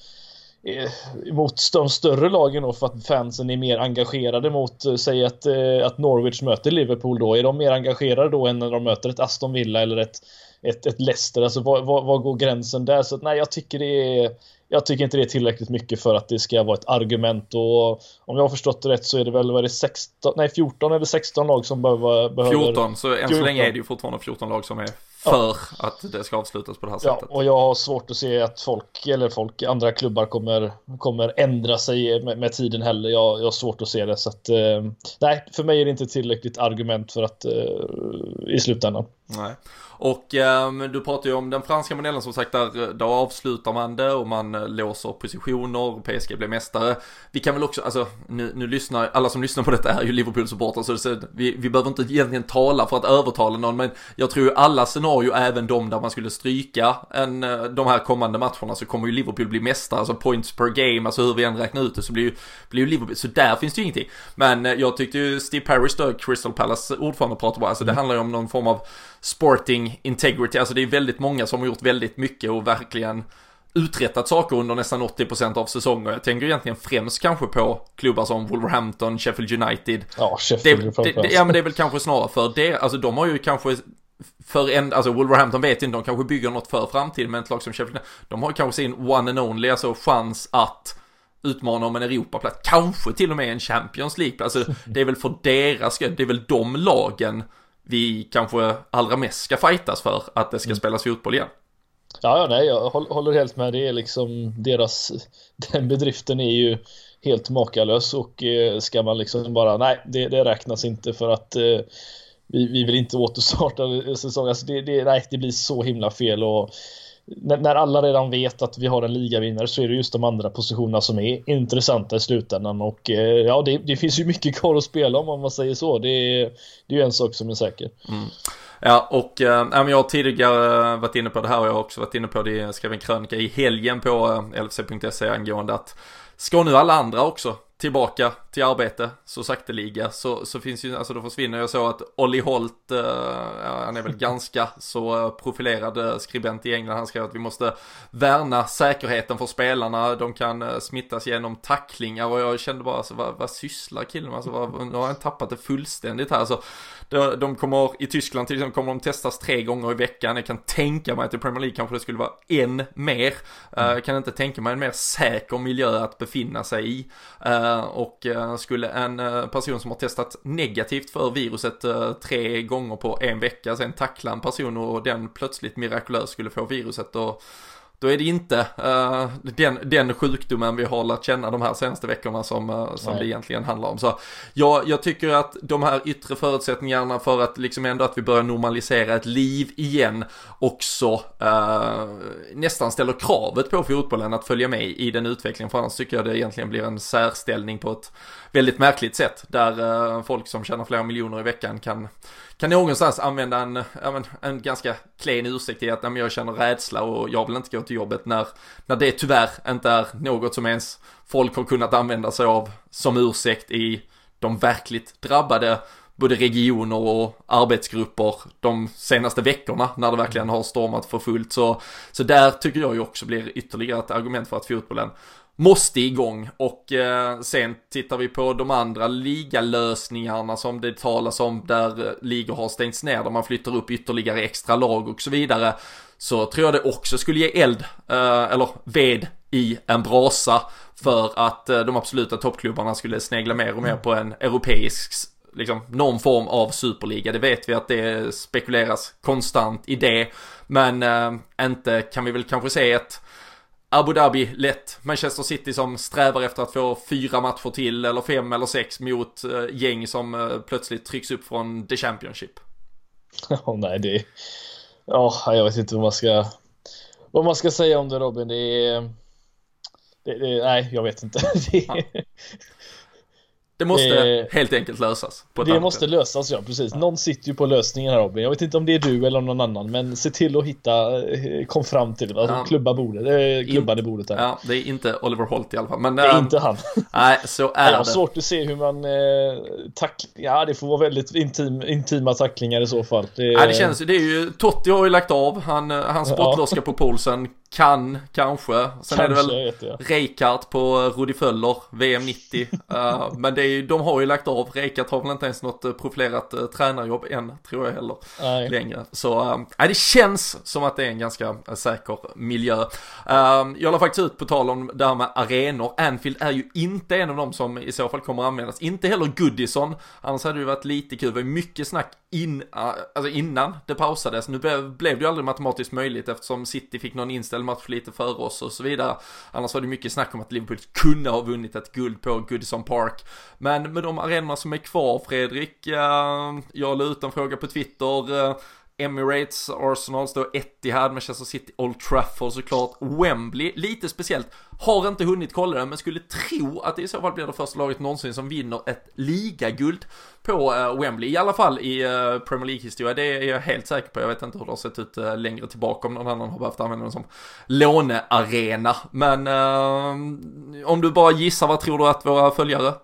mot de större lagen då för att fansen är mer engagerade mot, eh, säg att, eh, att Norwich möter Liverpool då, är de mer engagerade då än när de möter ett Aston Villa eller ett, ett, ett Leicester? Alltså vad går gränsen där? Så att, nej, jag tycker det är jag tycker inte det är tillräckligt mycket för att det ska vara ett argument och om jag har förstått det rätt så är det väl, vad är det 16, nej 14 eller 16 lag som behöver... 14, så än 14. så länge är det ju fortfarande 14 lag som är för ja. att det ska avslutas på det här sättet. Ja, och jag har svårt att se att folk, eller folk, andra klubbar kommer, kommer ändra sig med, med tiden heller. Jag, jag har svårt att se det så att, eh, nej, för mig är det inte tillräckligt argument för att, eh, i slutändan. Nej. Och eh, du pratar ju om den franska modellen som sagt, där, där avslutar man det och man eh, låser positioner, PSG blir mästare. Vi kan väl också, alltså nu, nu lyssnar, alla som lyssnar på detta är ju Liverpool-supportrar så, så vi, vi behöver inte egentligen tala för att övertala någon, men jag tror ju alla scenario, även de där man skulle stryka en, eh, de här kommande matcherna, så kommer ju Liverpool bli mästare, alltså points per game, alltså hur vi än räknar ut det så blir ju, blir ju Liverpool, så där finns det ju ingenting. Men eh, jag tyckte ju Steve Parrish då, Crystal Palace ordförande pratade bara, alltså det mm. handlar ju om någon form av sporting integrity. Alltså det är väldigt många som har gjort väldigt mycket och verkligen uträttat saker under nästan 80% av säsonger. Jag tänker egentligen främst kanske på klubbar som Wolverhampton, Sheffield United. Ja, Sheffield det, det, det, Ja, men det är väl kanske snarare för det. Alltså de har ju kanske för en, alltså Wolverhampton vet inte, de kanske bygger något för framtiden, men ett lag som Sheffield, de har kanske sin one and only, alltså chans att utmana om en Europaplats, kanske till och med en Champions League. Alltså det är väl för deras skull, det är väl de lagen vi kanske allra mest ska fightas för att det ska mm. spelas fotboll igen. Ja, ja, nej, jag håller helt med. Det är liksom deras, den bedriften är ju helt makalös och eh, ska man liksom bara, nej, det, det räknas inte för att eh, vi, vi vill inte återstarta säsongen. Alltså det, det, nej, det blir så himla fel och när, när, alla redan vet att vi har en ligavinnare så är det just de andra positionerna som är intressanta i slutändan och eh, ja, det, det, finns ju mycket kvar att spela om om man säger så. Det är, det är ju en sak som är säker. Mm. Ja, och äh, jag har tidigare varit inne på det här och jag har också varit inne på det, jag skrev en krönika i helgen på eh, LFC.se angående att ska nu alla andra också tillbaka till arbete så sakteliga så, så finns ju, alltså då försvinner jag så att Olli Holt, eh, han är väl ganska så profilerad eh, skribent i England, han skrev att vi måste värna säkerheten för spelarna, de kan eh, smittas genom tacklingar och jag kände bara alltså vad, vad sysslar killen alltså vad, nu har han tappat det fullständigt här, alltså de kommer, i Tyskland till exempel kommer de testas tre gånger i veckan. Jag kan tänka mig att i Premier League kanske det skulle vara än mer. Mm. Jag kan inte tänka mig en mer säker miljö att befinna sig i. Eh, Eh, och eh, skulle en eh, person som har testat negativt för viruset tre gånger på en vecka sen tackla en person och den plötsligt mirakulöst skulle få viruset och då är det inte uh, den, den sjukdomen vi har lärt känna de här senaste veckorna som, uh, som det egentligen handlar om. Så jag, jag tycker att de här yttre förutsättningarna för att liksom ändå att vi börjar normalisera ett liv igen också uh, nästan ställer kravet på fotbollen att följa med i den utvecklingen. För annars tycker jag det egentligen blir en särställning på ett väldigt märkligt sätt där folk som tjänar flera miljoner i veckan kan kan någonstans använda en, en, en ganska klen ursäkt i att jag känner rädsla och jag vill inte gå till jobbet när, när det tyvärr inte är något som ens folk har kunnat använda sig av som ursäkt i de verkligt drabbade både regioner och arbetsgrupper de senaste veckorna när det verkligen har stormat för fullt. Så, så där tycker jag ju också blir ytterligare ett argument för att fotbollen måste igång och eh, sen tittar vi på de andra ligalösningarna som det talas om där eh, ligor har stängts ner där man flyttar upp ytterligare extra lag och så vidare så tror jag det också skulle ge eld eh, eller ved i en brasa för att eh, de absoluta toppklubbarna skulle snegla mer och mer på en europeisk liksom någon form av superliga. Det vet vi att det spekuleras konstant i det. Men äh, inte kan vi väl kanske se ett Abu Dhabi lätt. Manchester City som strävar efter att få fyra matcher till eller fem eller sex mot äh, gäng som äh, plötsligt trycks upp från the Championship. Ja, oh, nej det Ja, jag vet inte vad man ska vad man ska säga om det Robin. Det är det, det, nej, jag vet inte. Det, det måste eh, helt enkelt lösas. det måste sätt. lösas, ja precis. Någon sitter ju på lösningen här Robin. Jag vet inte om det är du eller någon annan, men se till att hitta, eh, kom fram till. Alltså, ja. Klubba bordet, eh, klubban i bordet här. Ja, det är inte Oliver Holt i alla fall. Men, det är äh, inte han. Nej, så är det. Jag har svårt att se hur man eh, tack, ja det får vara väldigt intim, intima tacklingar i så fall. Det, ja, det känns det är ju, Totti har ju lagt av, han, eh, han spottloskar ja. på polsen kan, kanske. Sen kanske, är det väl Reikart på Rudi Föller, VM 90. uh, men det är ju, de har ju lagt av. Reikart har väl inte ens något eh, profilerat uh, tränarjobb än, tror jag heller. Nej. Längre. Så uh, det känns som att det är en ganska uh, säker miljö. Uh, jag la faktiskt ut på tal om det här med arenor. Anfield är ju inte en av dem som i så fall kommer användas. Inte heller Goodison. Annars hade det varit lite kul. Det var mycket snack in, ah, alltså innan det pausades. Nu blev, blev det ju aldrig matematiskt möjligt eftersom City fick någon inställd match lite före oss och så vidare. Annars var det mycket snack om att Liverpool kunde ha vunnit ett guld på Goodison Park. Men med de arenorna som är kvar Fredrik, eh, jag la ut en fråga på Twitter. Eh, Emirates, Arsenal står Etihad, Manchester City, Old Trafford såklart, Wembley, lite speciellt. Har inte hunnit kolla det, men skulle tro att det i så fall blir det första laget någonsin som vinner ett ligaguld på eh, Wembley. I alla fall i eh, Premier League-historia, det är jag helt säker på. Jag vet inte hur det har sett ut eh, längre tillbaka om någon annan har behövt använda den som lånearena. Men om du bara gissar, vad tror du att våra följare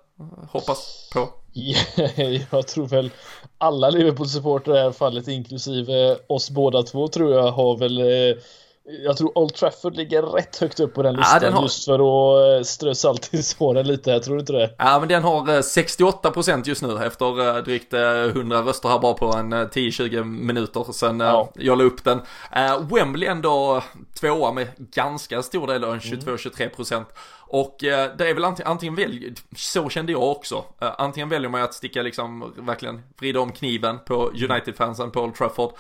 hoppas på? jag tror väl alla Liverpool-supportrar i det här fallet, inklusive oss båda två, tror jag har väl eh, jag tror Old Trafford ligger rätt högt upp på den listan ja, den har... just för att eh, strö salt i såren lite, jag tror inte det? Ja men den har 68% eh, just nu efter drygt 100 röster här bara på en 10-20 minuter sen ja. jag la upp den. Wembley ändå tvåa med ganska stor del, 22-23% mm. Och eh, det är väl antingen, antingen välj, så kände jag också. Eh, antingen väljer man att sticka liksom, verkligen vrida om kniven på United-fansen på Old Trafford.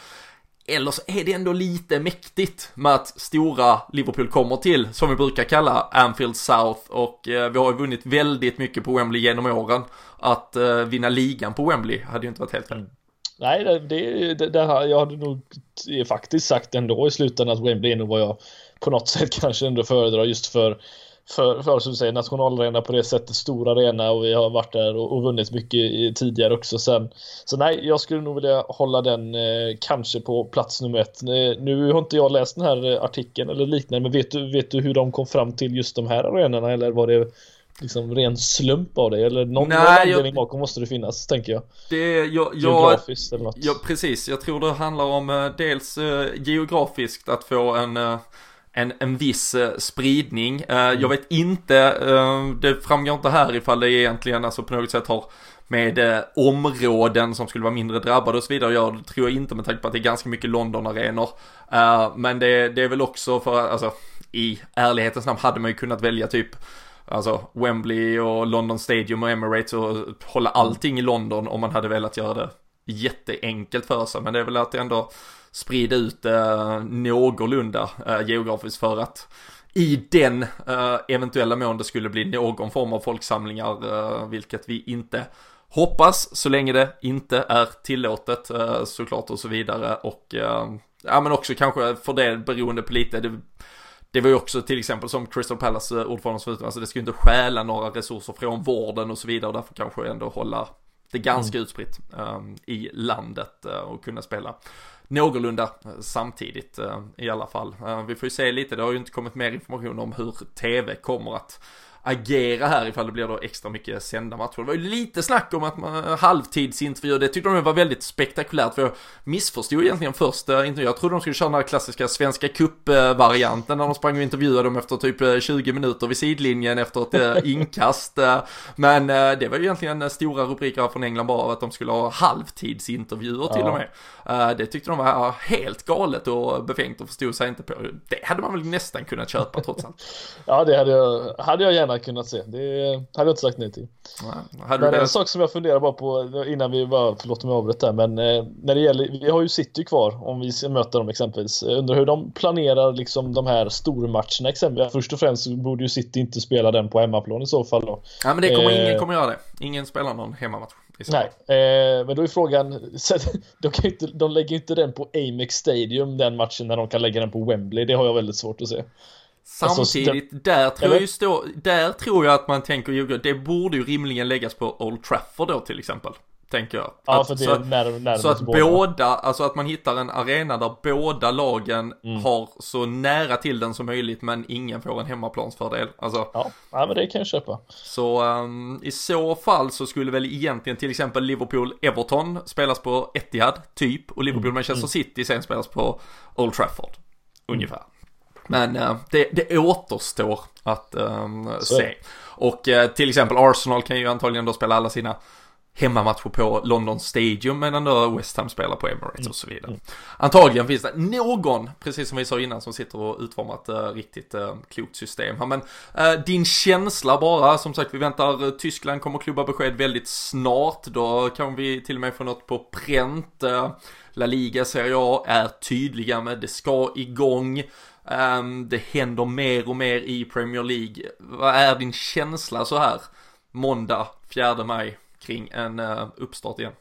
Eller så är det ändå lite mäktigt med att stora Liverpool kommer till, som vi brukar kalla Anfield South. Och eh, vi har ju vunnit väldigt mycket på Wembley genom åren. Att eh, vinna ligan på Wembley hade ju inte varit helt fel. Mm. Nej, det, det, det, det här, jag hade nog faktiskt sagt ändå i slutändan att Wembley är nog vad jag på något sätt kanske ändå föredrar just för för, för som du säger, nationalarena på det sättet, stor arena och vi har varit där och, och vunnit mycket i, tidigare också sen. Så nej, jag skulle nog vilja hålla den eh, kanske på plats nummer ett. Eh, nu har inte jag läst den här eh, artikeln eller liknande, men vet du, vet du hur de kom fram till just de här arenorna eller var det liksom ren slump av det? Eller någon, Nej, någon anledning jag, bakom måste det finnas, tänker jag. Det, jag, jag geografiskt eller något. Ja, precis. Jag tror det handlar om eh, dels eh, geografiskt att få en eh, en, en viss eh, spridning. Eh, mm. Jag vet inte, eh, det framgår inte här ifall det egentligen alltså på något sätt har med eh, områden som skulle vara mindre drabbade och så vidare Jag det tror jag inte med tanke på att det är ganska mycket London-arenor. Eh, men det, det, är väl också för, att, alltså i ärlighetens namn hade man ju kunnat välja typ Alltså Wembley och London Stadium och Emirates och hålla allting i London om man hade velat göra det jätteenkelt för sig. Men det är väl att det ändå sprida ut det någorlunda eh, geografiskt för att i den eh, eventuella mån det skulle bli någon form av folksamlingar, eh, vilket vi inte hoppas så länge det inte är tillåtet såklart och så vidare. Och ja men också kanske för det beroende på lite det, det var ju också till exempel som Crystal Palace ordförande sa alltså det ska ju inte stjäla några resurser från vården och så vidare och därför kanske ändå hålla det ganska mm. utspritt um, i landet uh, och kunna spela någorlunda eh, samtidigt eh, i alla fall. Eh, vi får ju se lite, det har ju inte kommit mer information om hur tv kommer att agera här ifall det blir då extra mycket sända matcher. Det var ju lite snack om att man, halvtidsintervjuer, det tyckte de var väldigt spektakulärt för jag missförstod egentligen först intervjun. Jag trodde de skulle köra den här klassiska svenska cup-varianten när de sprang och intervjuade dem efter typ 20 minuter vid sidlinjen efter ett inkast. Men det var ju egentligen stora rubriker från England bara av att de skulle ha halvtidsintervjuer till ja. och med. Det tyckte de var helt galet och befängt och förstod sig inte på. Det hade man väl nästan kunnat köpa trots allt. ja, det hade jag, hade jag gärna kunnat se. Det hade jag inte sagt nej till. Nej, men en sak som jag funderar bara på innan vi bara, förlåt om jag avbröt där, men eh, när det gäller, vi har ju City kvar om vi möta dem exempelvis. Jag undrar hur de planerar liksom de här stormatcherna exempelvis. Först och främst borde ju City inte spela den på hemmaplan i så fall då. Ja men det kommer, eh, ingen kommer göra det. Ingen spelar någon hemmamatch. Nej, eh, men då är frågan, de, kan inte, de lägger inte den på Amex Stadium den matchen när de kan lägga den på Wembley. Det har jag väldigt svårt att se. Alltså, Samtidigt, alltså, där, tror jag stå, där tror jag att man tänker, det borde ju rimligen läggas på Old Trafford då till exempel. Tänker jag. Ja, att, för det är när, när så att båda. båda, alltså att man hittar en arena där båda lagen mm. har så nära till den som möjligt men ingen får en hemmaplansfördel. Alltså, ja. ja, men det kan jag köpa. Så um, i så fall så skulle väl egentligen till exempel Liverpool-Everton spelas på Etihad, typ, och Liverpool-Manchester mm. City sen spelas på Old Trafford. Ungefär. Men uh, det, det återstår att um, se. Och uh, till exempel Arsenal kan ju antagligen då spela alla sina hemmamatcher på London Stadium medan då West Ham spelar på Emirates mm. och så vidare. Antagligen finns det någon, precis som vi sa innan, som sitter och utformar ett uh, riktigt uh, klokt system här. Men uh, din känsla bara, som sagt vi väntar, Tyskland kommer klubba besked väldigt snart. Då kan vi till och med få något på pränt. La Liga Serie A är tydliga med det ska igång. Um, det händer mer och mer i Premier League. Vad är din känsla så här? Måndag 4 maj kring en uh, uppstart igen.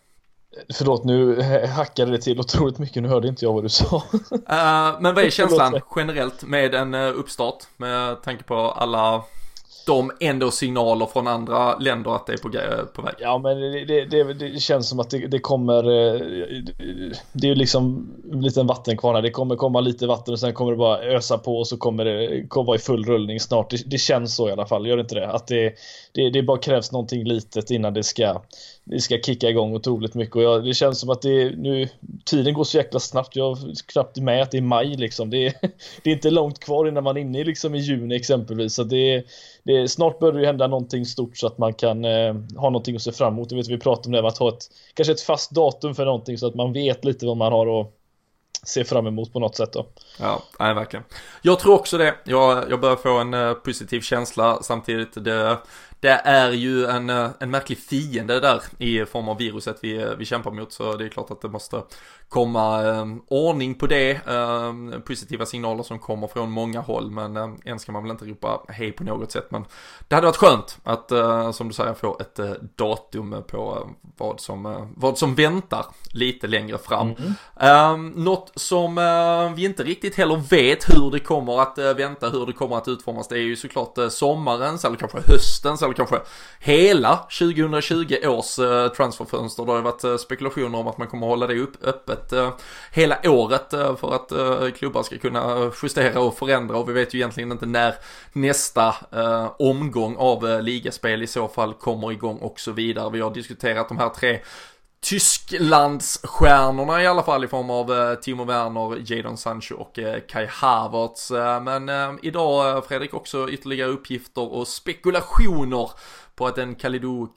Förlåt, nu hackade det till otroligt mycket, nu hörde inte jag vad du sa. Uh, men vad är känslan generellt med en uh, uppstart? Med tanke på alla de ändå signaler från andra länder att det är på, på väg. Ja men det, det, det känns som att det, det, kommer eh, Det är ju liksom en liten vattenkvarna. Det kommer komma lite vatten och sen kommer det bara ösa på och så kommer det komma vara i full rullning snart. Det, känns så i alla fall, gör det inte det? Att det, det, det bara krävs någonting litet innan det ska det ska kicka igång otroligt mycket och jag, det känns som att det nu tiden går så jäkla snabbt. Jag har knappt med att det är maj liksom. Det är, det är inte långt kvar innan man är inne liksom i juni exempelvis. Så det, det, snart börjar det hända någonting stort så att man kan eh, ha någonting att se fram emot. Jag vet, vi pratade om det, att ha ett, kanske ett fast datum för någonting så att man vet lite vad man har att se fram emot på något sätt då. Ja, nej, verkligen. Jag tror också det. Jag, jag börjar få en uh, positiv känsla samtidigt. Det, det är ju en, eh, en märklig fiende där i form av viruset vi, eh, vi kämpar mot så det är klart att det måste komma eh, ordning på det. Eh, positiva signaler som kommer från många håll men eh, än ska man väl inte ropa hej på något sätt men det hade varit skönt att eh, som du säger få ett eh, datum på vad, som, eh, vad som väntar lite längre fram. Mm. något som vi inte riktigt heller vet hur det kommer att vänta, hur det kommer att utformas det är ju såklart sommarens eller kanske höstens eller kanske hela 2020 års transferfönster. Det har ju varit spekulationer om att man kommer att hålla det upp öppet öppet eh, hela året eh, för att eh, klubbar ska kunna justera och förändra och vi vet ju egentligen inte när nästa omgång av ligaspel i så fall kommer igång och så vidare. Vi har diskuterat de här tre Tysklandsstjärnorna i alla fall i form av Timo Werner, Jadon Sancho och Kai Havertz. Men idag Fredrik också ytterligare uppgifter och spekulationer på att en Kalidou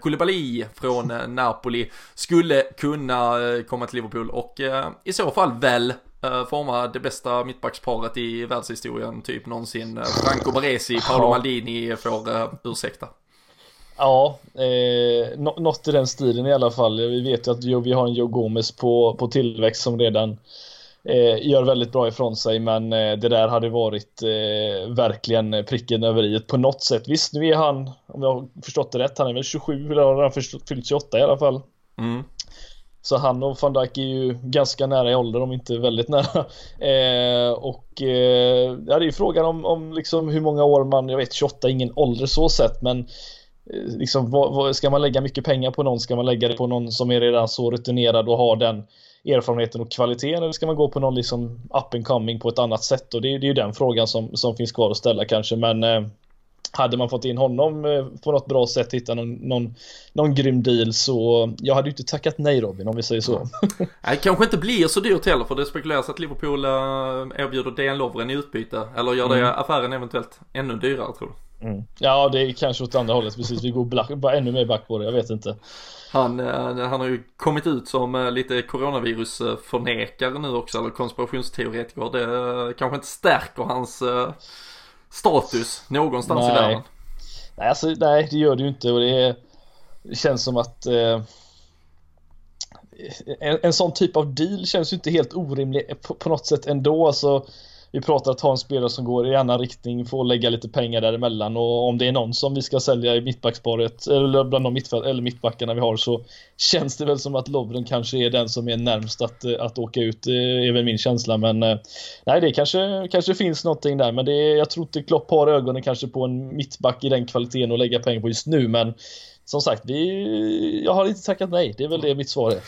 Koulibaly från eh, Napoli skulle kunna eh, komma till Liverpool och eh, i så fall väl forma det bästa mittbacksparet i världshistorien typ någonsin. Franco Baresi, Paolo Maldini får ursäkta. Ja, eh, något i den stilen i alla fall. Vi vet ju att vi har en Joe Gomez på, på tillväxt som redan eh, gör väldigt bra ifrån sig men eh, det där hade varit eh, verkligen pricken över i på något sätt. Visst, nu är han, om jag har förstått det rätt, han är väl 27 eller har han fyllt 28 i alla fall. Mm. Så han och van Dijk är ju ganska nära i ålder, om inte väldigt nära. Eh, och eh, ja, det är ju frågan om, om liksom hur många år man, jag vet 28 är ingen ålder så sett, men eh, liksom vad, vad, ska man lägga mycket pengar på någon? Ska man lägga det på någon som är redan så rutinerad och har den erfarenheten och kvaliteten eller ska man gå på någon liksom up and coming på ett annat sätt? Och det, är, det är ju den frågan som, som finns kvar att ställa kanske men eh, hade man fått in honom eh, på något bra sätt, hitta någon, någon, någon grym deal så jag hade ju inte tackat nej Robin om vi säger så. Nej, kanske inte blir så dyrt heller för det spekuleras att Liverpool äh, erbjuder DN Lovren i utbyte eller gör det mm. affären eventuellt ännu dyrare tror du? Mm. Ja, det är kanske åt andra hållet precis. Vi går black, bara ännu mer back på det, jag vet inte. Han, eh, han har ju kommit ut som eh, lite coronavirusförnekare nu också, eller konspirationsteoretiker. Det eh, kanske inte stärker hans status någonstans nej. i världen. Nej, alltså, nej, det gör det ju inte och det, är, det känns som att eh, en, en sån typ av deal känns ju inte helt orimlig på, på något sätt ändå. Alltså, vi pratar att ha en spelare som går i annan riktning, få lägga lite pengar däremellan och om det är någon som vi ska sälja i mittbacksparet eller bland de mittfält, eller mittbackarna vi har så känns det väl som att Lovren kanske är den som är närmst att, att åka ut, eh, är väl min känsla men eh, nej det kanske, kanske finns någonting där men det är, jag tror inte Klopp har ögonen kanske på en mittback i den kvaliteten att lägga pengar på just nu men som sagt, vi, jag har inte tackat nej. Det är väl det mitt svar är.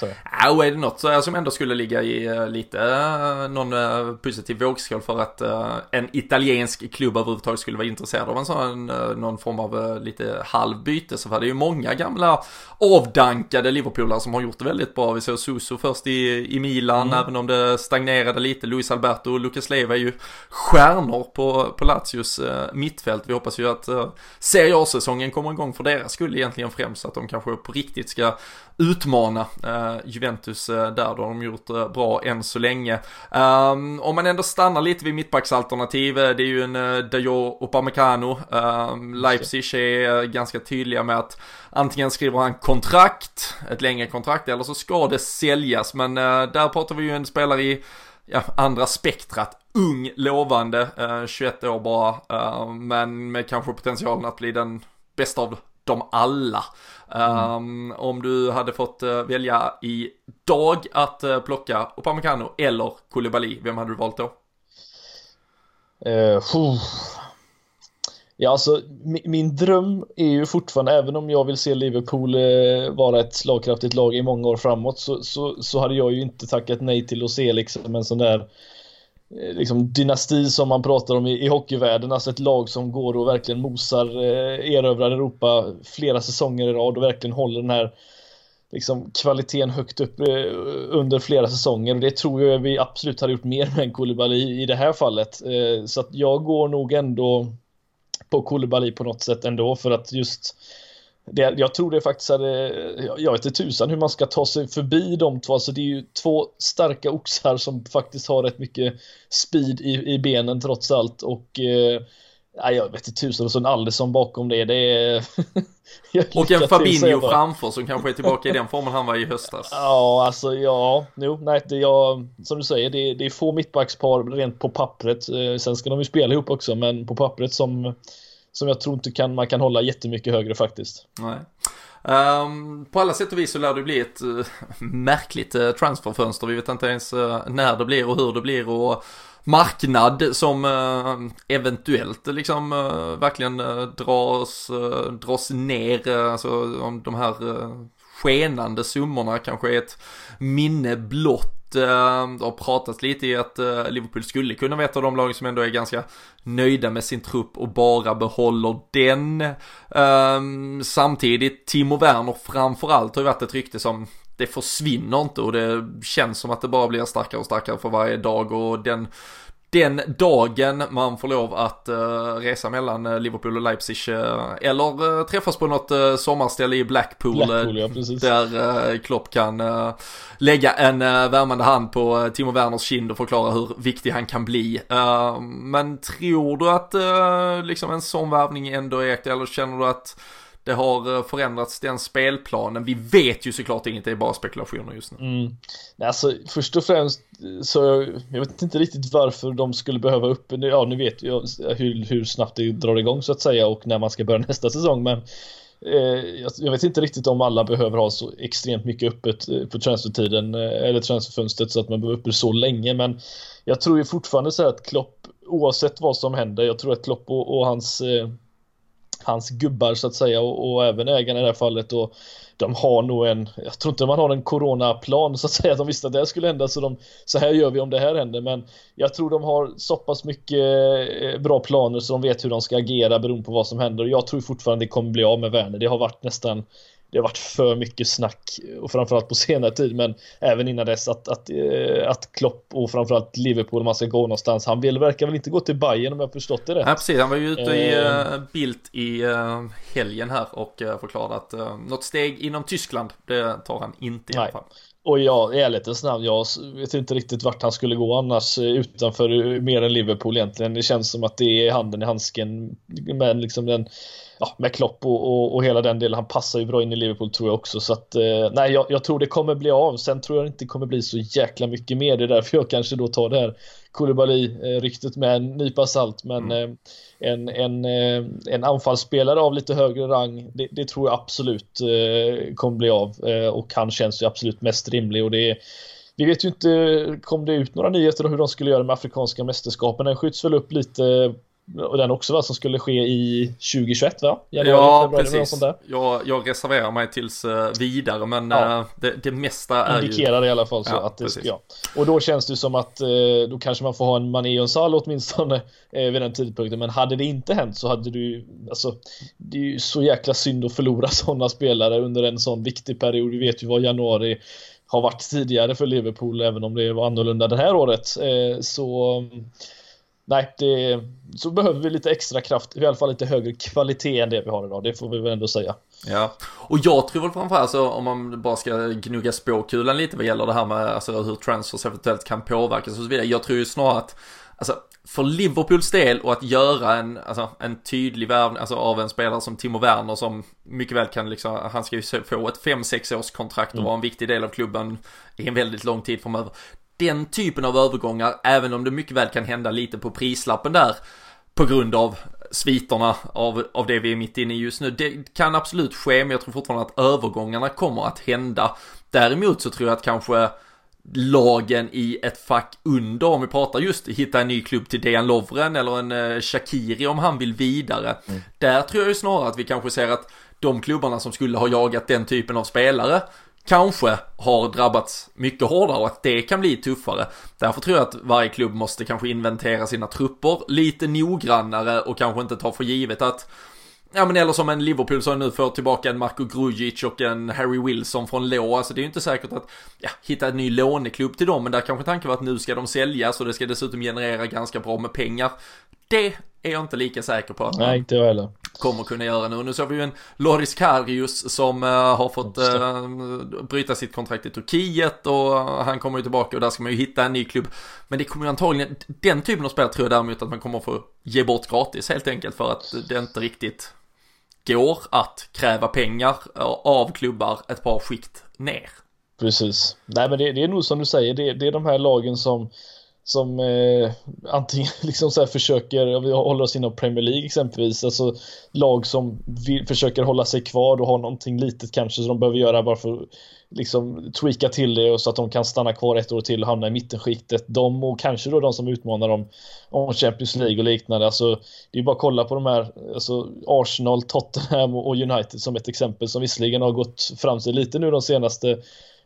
Ja, och är det något som ändå skulle ligga i uh, lite uh, någon uh, positiv vågskål för att en italiensk klubb överhuvudtaget skulle vara intresserad av en sån, någon form av lite halvbyte så var det ju många gamla avdankade Liverpoolare som har gjort det väldigt bra. Vi såg Suso först i, i Milan, mm. även om det stagnerade lite. Luis Alberto och Lucas Leiva är ju stjärnor på, på Lazios mittfält. Vi hoppas ju att Serie A-säsongen kommer igång för deras skull egentligen egentligen främst att de kanske på riktigt ska utmana eh, Juventus eh, där. Då har de gjort eh, bra än så länge. Um, om man ändå stannar lite vid mittbacksalternativ, eh, det är ju en Dayo Upamecano. Um, Leipzig är ganska tydliga med att antingen skriver han kontrakt, ett längre kontrakt, eller så ska det säljas. Men där pratar vi ju en spelare i ja, andra spektrat. Ung, lovande, uh, 21 år bara, uh, men med kanske potentialen att bli den bästa av dem alla. Mm. Um, om du hade fått uh, välja i dag att uh, plocka Upamecano eller Koulibaly, vem hade du valt då? Uh, ja, alltså min, min, dröm är ju fortfarande, även om jag vill se Liverpool uh, vara ett slagkraftigt lag i många år framåt, så, så, så hade jag ju inte tackat nej till att se liksom en sån där Eh, liksom dynasti som man pratar om i, i hockeyvärlden, alltså ett lag som går och verkligen mosar, eh, erövrar Europa flera säsonger i rad och verkligen håller den här liksom, kvaliteten högt upp eh, under flera säsonger och det tror jag vi absolut hade gjort mer med en Koulibaly i det här fallet. Eh, så att jag går nog ändå på Koulibaly på något sätt ändå för att just det, jag tror det faktiskt hade, jag vet inte tusan hur man ska ta sig förbi de två, alltså det är ju två starka oxar som faktiskt har rätt mycket speed i, i benen trots allt och eh, Ja, jag vet inte tusan och så en Alisson bakom det. det är... och en Fabinho framför som kanske är tillbaka i den formen han var i höstas. Ja, alltså ja, jo, nej, det jag, som du säger, det, det är få mittbackspar rent på pappret. Eh, sen ska de ju spela ihop också, men på pappret som, som jag tror inte kan, man kan hålla jättemycket högre faktiskt. Nej. Um, på alla sätt och vis så lär det bli ett uh, märkligt uh, transferfönster. Vi vet inte ens uh, när det blir och hur det blir och marknad som eventuellt liksom verkligen dras, dras ner. Alltså om de här skenande summorna kanske är ett minne blott Eh, det har pratats lite i att eh, Liverpool skulle kunna vara ett av de lag som ändå är ganska nöjda med sin trupp och bara behåller den. Ehm, samtidigt, Timo Werner framförallt har ju varit ett rykte som det försvinner inte och det känns som att det bara blir starkare och starkare för varje dag och den den dagen man får lov att uh, resa mellan uh, Liverpool och Leipzig uh, eller träffas på något sommarställe i Blackpool, Blackpool ja, där Klopp kan lägga en värmande hand på Timo Werners kind och förklara hur viktig han kan bli. men tror du att liksom en sån värvning ändå är eller känner du att det har eh, förändrats den spelplanen. Vi vet ju såklart inget, det är bara spekulationer just nu. Mm. Alltså först och främst eh, så jag vet inte riktigt varför de skulle behöva upp, ja nu vet jag hur, hur snabbt det drar igång så att säga och när man ska börja nästa säsong men eh, jag vet inte riktigt om alla behöver ha så extremt mycket öppet eh, på transfertiden eller transferfönstret så att man behöver uppe så länge men jag tror ju fortfarande så här att Klopp oavsett vad som händer, jag tror att Klopp och, och hans hans gubbar så att säga och, och även ägarna i det här fallet och de har nog en, jag tror inte man har en coronaplan så att säga, de visste att det här skulle hända så de, så här gör vi om det här händer. Men jag tror de har så pass mycket eh, bra planer så de vet hur de ska agera beroende på vad som händer. Och jag tror fortfarande det kommer bli av med Werner, det har varit nästan det har varit för mycket snack och framförallt på senare tid men även innan dess att, att, eh, att Klopp och framförallt Liverpool om man ska gå någonstans han vill verkar väl inte gå till Bayern om jag förstått det rätt. Ja precis, han var ju ute i uh, Bild i uh, helgen här och uh, förklarade att uh, något steg inom Tyskland det tar han inte i Nej. alla fall. Och ja, i ärlighetens namn, jag vet inte riktigt vart han skulle gå annars utanför mer än Liverpool egentligen. Det känns som att det är handen i handsken med liksom den ja, med Klopp och, och, och, hela den delen. Han passar ju bra in i Liverpool tror jag också. Så att, eh, nej, jag, jag, tror det kommer bli av. Sen tror jag inte det kommer bli så jäkla mycket mer. Det är därför jag kanske då tar det här Koulibaly-ryktet med en nypa salt. Men mm. eh, en, en, eh, en anfallsspelare av lite högre rang, det, det tror jag absolut eh, kommer bli av. Eh, och han känns ju absolut mest rimlig. Och det är, vi vet ju inte, kom det ut några nyheter om hur de skulle göra med Afrikanska mästerskapen? Den skjuts väl upp lite och den också va, som skulle ske i 2021 va? Januari, ja, precis. Jag, jag reserverar mig tills uh, vidare men ja. uh, det, det mesta är Indikerar ju... i alla fall så ja, att det, ja. Och då känns det som att uh, då kanske man får ha en Mané och en Salah åtminstone vid den tidpunkten. Men hade det inte hänt så hade du alltså det är ju så jäkla synd att förlora sådana spelare under en sån viktig period. Vi vet ju vad januari har varit tidigare för Liverpool även om det var annorlunda det här året. så nej, det, så behöver vi lite extra kraft, i alla fall lite högre kvalitet än det vi har idag, det får vi väl ändå säga. Ja, och jag tror väl framförallt alltså, om man bara ska gnugga spåkulan lite vad gäller det här med alltså, hur transfers eventuellt kan påverkas och så vidare. Jag tror ju snarare att, alltså för Liverpools del och att göra en, alltså, en tydlig värvning alltså, av en spelare som Timo Werner som mycket väl kan liksom, han ska ju få ett 5-6 års kontrakt och mm. vara en viktig del av klubben i en väldigt lång tid framöver den typen av övergångar, även om det mycket väl kan hända lite på prislappen där på grund av sviterna av, av det vi är mitt inne i just nu. Det kan absolut ske, men jag tror fortfarande att övergångarna kommer att hända. Däremot så tror jag att kanske lagen i ett fack under, om vi pratar just hitta en ny klubb till Dejan Lovren eller en eh, Shakiri om han vill vidare. Mm. Där tror jag ju snarare att vi kanske ser att de klubbarna som skulle ha jagat den typen av spelare kanske har drabbats mycket hårdare och att det kan bli tuffare. Därför tror jag att varje klubb måste kanske inventera sina trupper lite noggrannare och kanske inte ta för givet att Ja men eller som en Liverpool som nu får tillbaka en Marco Grujic och en Harry Wilson från lå. Alltså det är ju inte säkert att ja, hitta en ny låneklubb till dem. Men där kanske tanken var att nu ska de säljas och det ska dessutom generera ganska bra med pengar det är jag inte lika säker på att Nej, inte jag heller. kommer kunna göra nu. Nu såg vi ju en Loris Karius som uh, har fått uh, bryta sitt kontrakt i Turkiet och han kommer ju tillbaka och där ska man ju hitta en ny klubb. Men det kommer ju antagligen, den typen av spel tror jag däremot att man kommer få ge bort gratis helt enkelt för att det inte riktigt går att kräva pengar av klubbar ett par skikt ner. Precis. Nej men det, det är nog som du säger, det, det är de här lagen som som eh, antingen liksom så försöker, vi håller oss inom Premier League exempelvis, alltså lag som vill, försöker hålla sig kvar och har någonting litet kanske som de behöver göra bara för liksom tweaka till det och så att de kan stanna kvar ett år till och hamna i mittenskiktet. De och kanske då de som utmanar dem om Champions League och liknande. Alltså, det är bara att kolla på de här, alltså Arsenal, Tottenham och United som ett exempel som visserligen har gått fram sig lite nu de senaste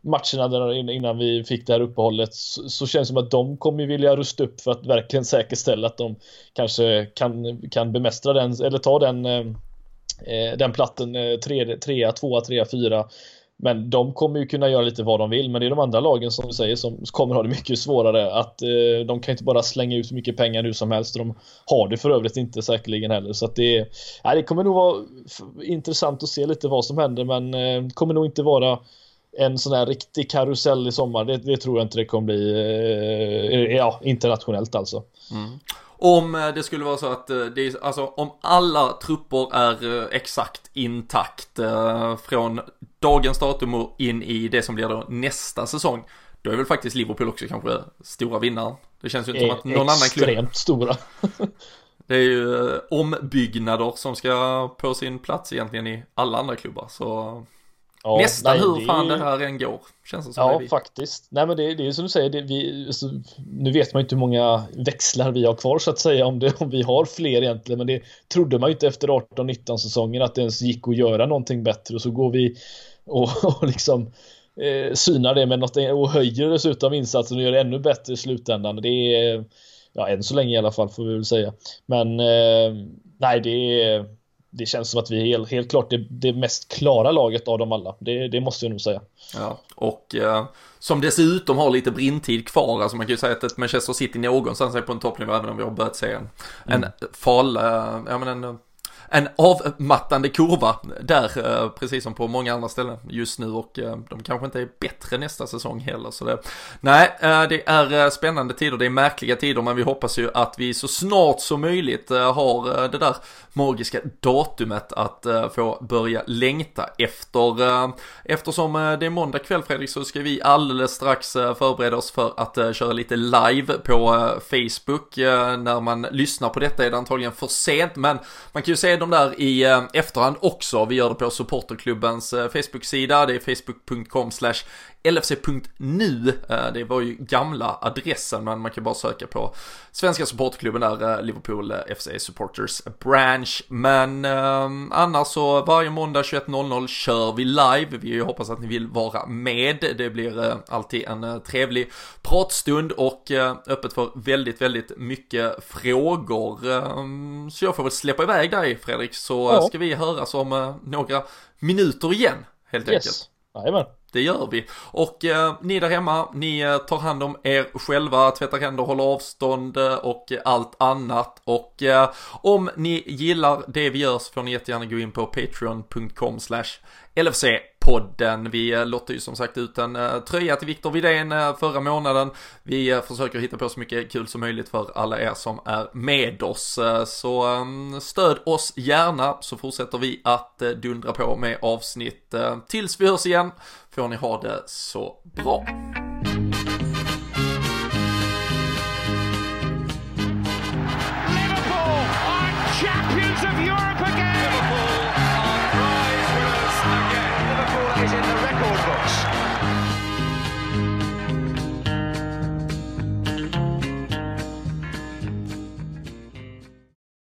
matcherna där innan vi fick det här uppehållet så, så känns det som att de kommer vilja rusta upp för att verkligen säkerställa att de kanske kan, kan bemästra den eller ta den eh, eh den platten 3, 3, 2, 3, 4 men de kommer ju kunna göra lite vad de vill men det är de andra lagen som du säger som kommer ha det mycket svårare att eh, de kan inte bara slänga ut mycket pengar nu som helst de har det för övrigt inte säkerligen heller. Så att det, ja, det kommer nog vara intressant att se lite vad som händer men eh, kommer nog inte vara en sån här riktig karusell i sommar, det, det tror jag inte det kommer bli, eh, ja, internationellt alltså. Mm. Om eh, det skulle vara så att eh, det alltså om alla trupper är eh, exakt intakt från dagens datum och in i det som blir då nästa säsong, då är väl faktiskt Liverpool också kanske stora vinnaren. Det känns ju inte som att någon annan klubb... Extremt stora. det är ju ombyggnader som ska på sin plats egentligen i alla andra klubbar, så Ja, Nästan nej, hur fan det här än går, känns det som. Ja, det faktiskt. Nej, men det, det är som du säger, det, vi, alltså, nu vet man ju inte hur många växlar vi har kvar så att säga, om, det, om vi har fler egentligen, men det trodde man ju inte efter 18-19 säsongen att det ens gick att göra någonting bättre och så går vi och, och liksom eh, synar det med något och höjer dessutom insatsen och gör det ännu bättre i slutändan. Det är, ja, än så länge i alla fall får vi väl säga. Men eh, nej, det är det känns som att vi är helt, helt klart det, det mest klara laget av dem alla. Det, det måste jag nog säga. Ja, och eh, som dessutom har lite brintid kvar. Alltså man kan ju säga att ett Manchester City någonstans är på en toppnivå även om vi har börjat se en, mm. en fal, eh, ja men en en avmattande kurva där, eh, precis som på många andra ställen just nu och eh, de kanske inte är bättre nästa säsong heller. Så det, nej, eh, det är spännande tider, det är märkliga tider, men vi hoppas ju att vi så snart som möjligt har det där magiska datumet att få börja längta efter. Eftersom det är måndag kväll Fredrik så ska vi alldeles strax förbereda oss för att köra lite live på Facebook. När man lyssnar på detta är det antagligen för sent, men man kan ju se dem där i eh, efterhand också. Vi gör det på supporterklubbens eh, Facebook-sida. Det är facebook.com slash LFC.nu, eh, det var ju gamla adressen men man kan bara söka på Svenska Supportklubben där, eh, Liverpool eh, FC Supporters Branch. Men eh, annars så varje måndag 21.00 kör vi live. Vi hoppas att ni vill vara med. Det blir eh, alltid en trevlig pratstund och eh, öppet för väldigt, väldigt mycket frågor. så jag får väl släppa iväg dig Fredrik så ja. ska vi höras om några minuter igen helt yes. enkelt. Jajamän. Det gör vi. Och eh, ni där hemma, ni eh, tar hand om er själva, tvättar händer, håller avstånd eh, och allt annat. Och eh, om ni gillar det vi gör så får ni jättegärna gå in på patreon.com slash podden. Vi lottade ju som sagt ut en eh, tröja till Viktor Widén eh, förra månaden. Vi eh, försöker hitta på så mycket kul som möjligt för alla er som är med oss. så mm, stöd oss gärna så fortsätter vi att dundra på med avsnitt. tills vi hörs igen får ni ha det så bra.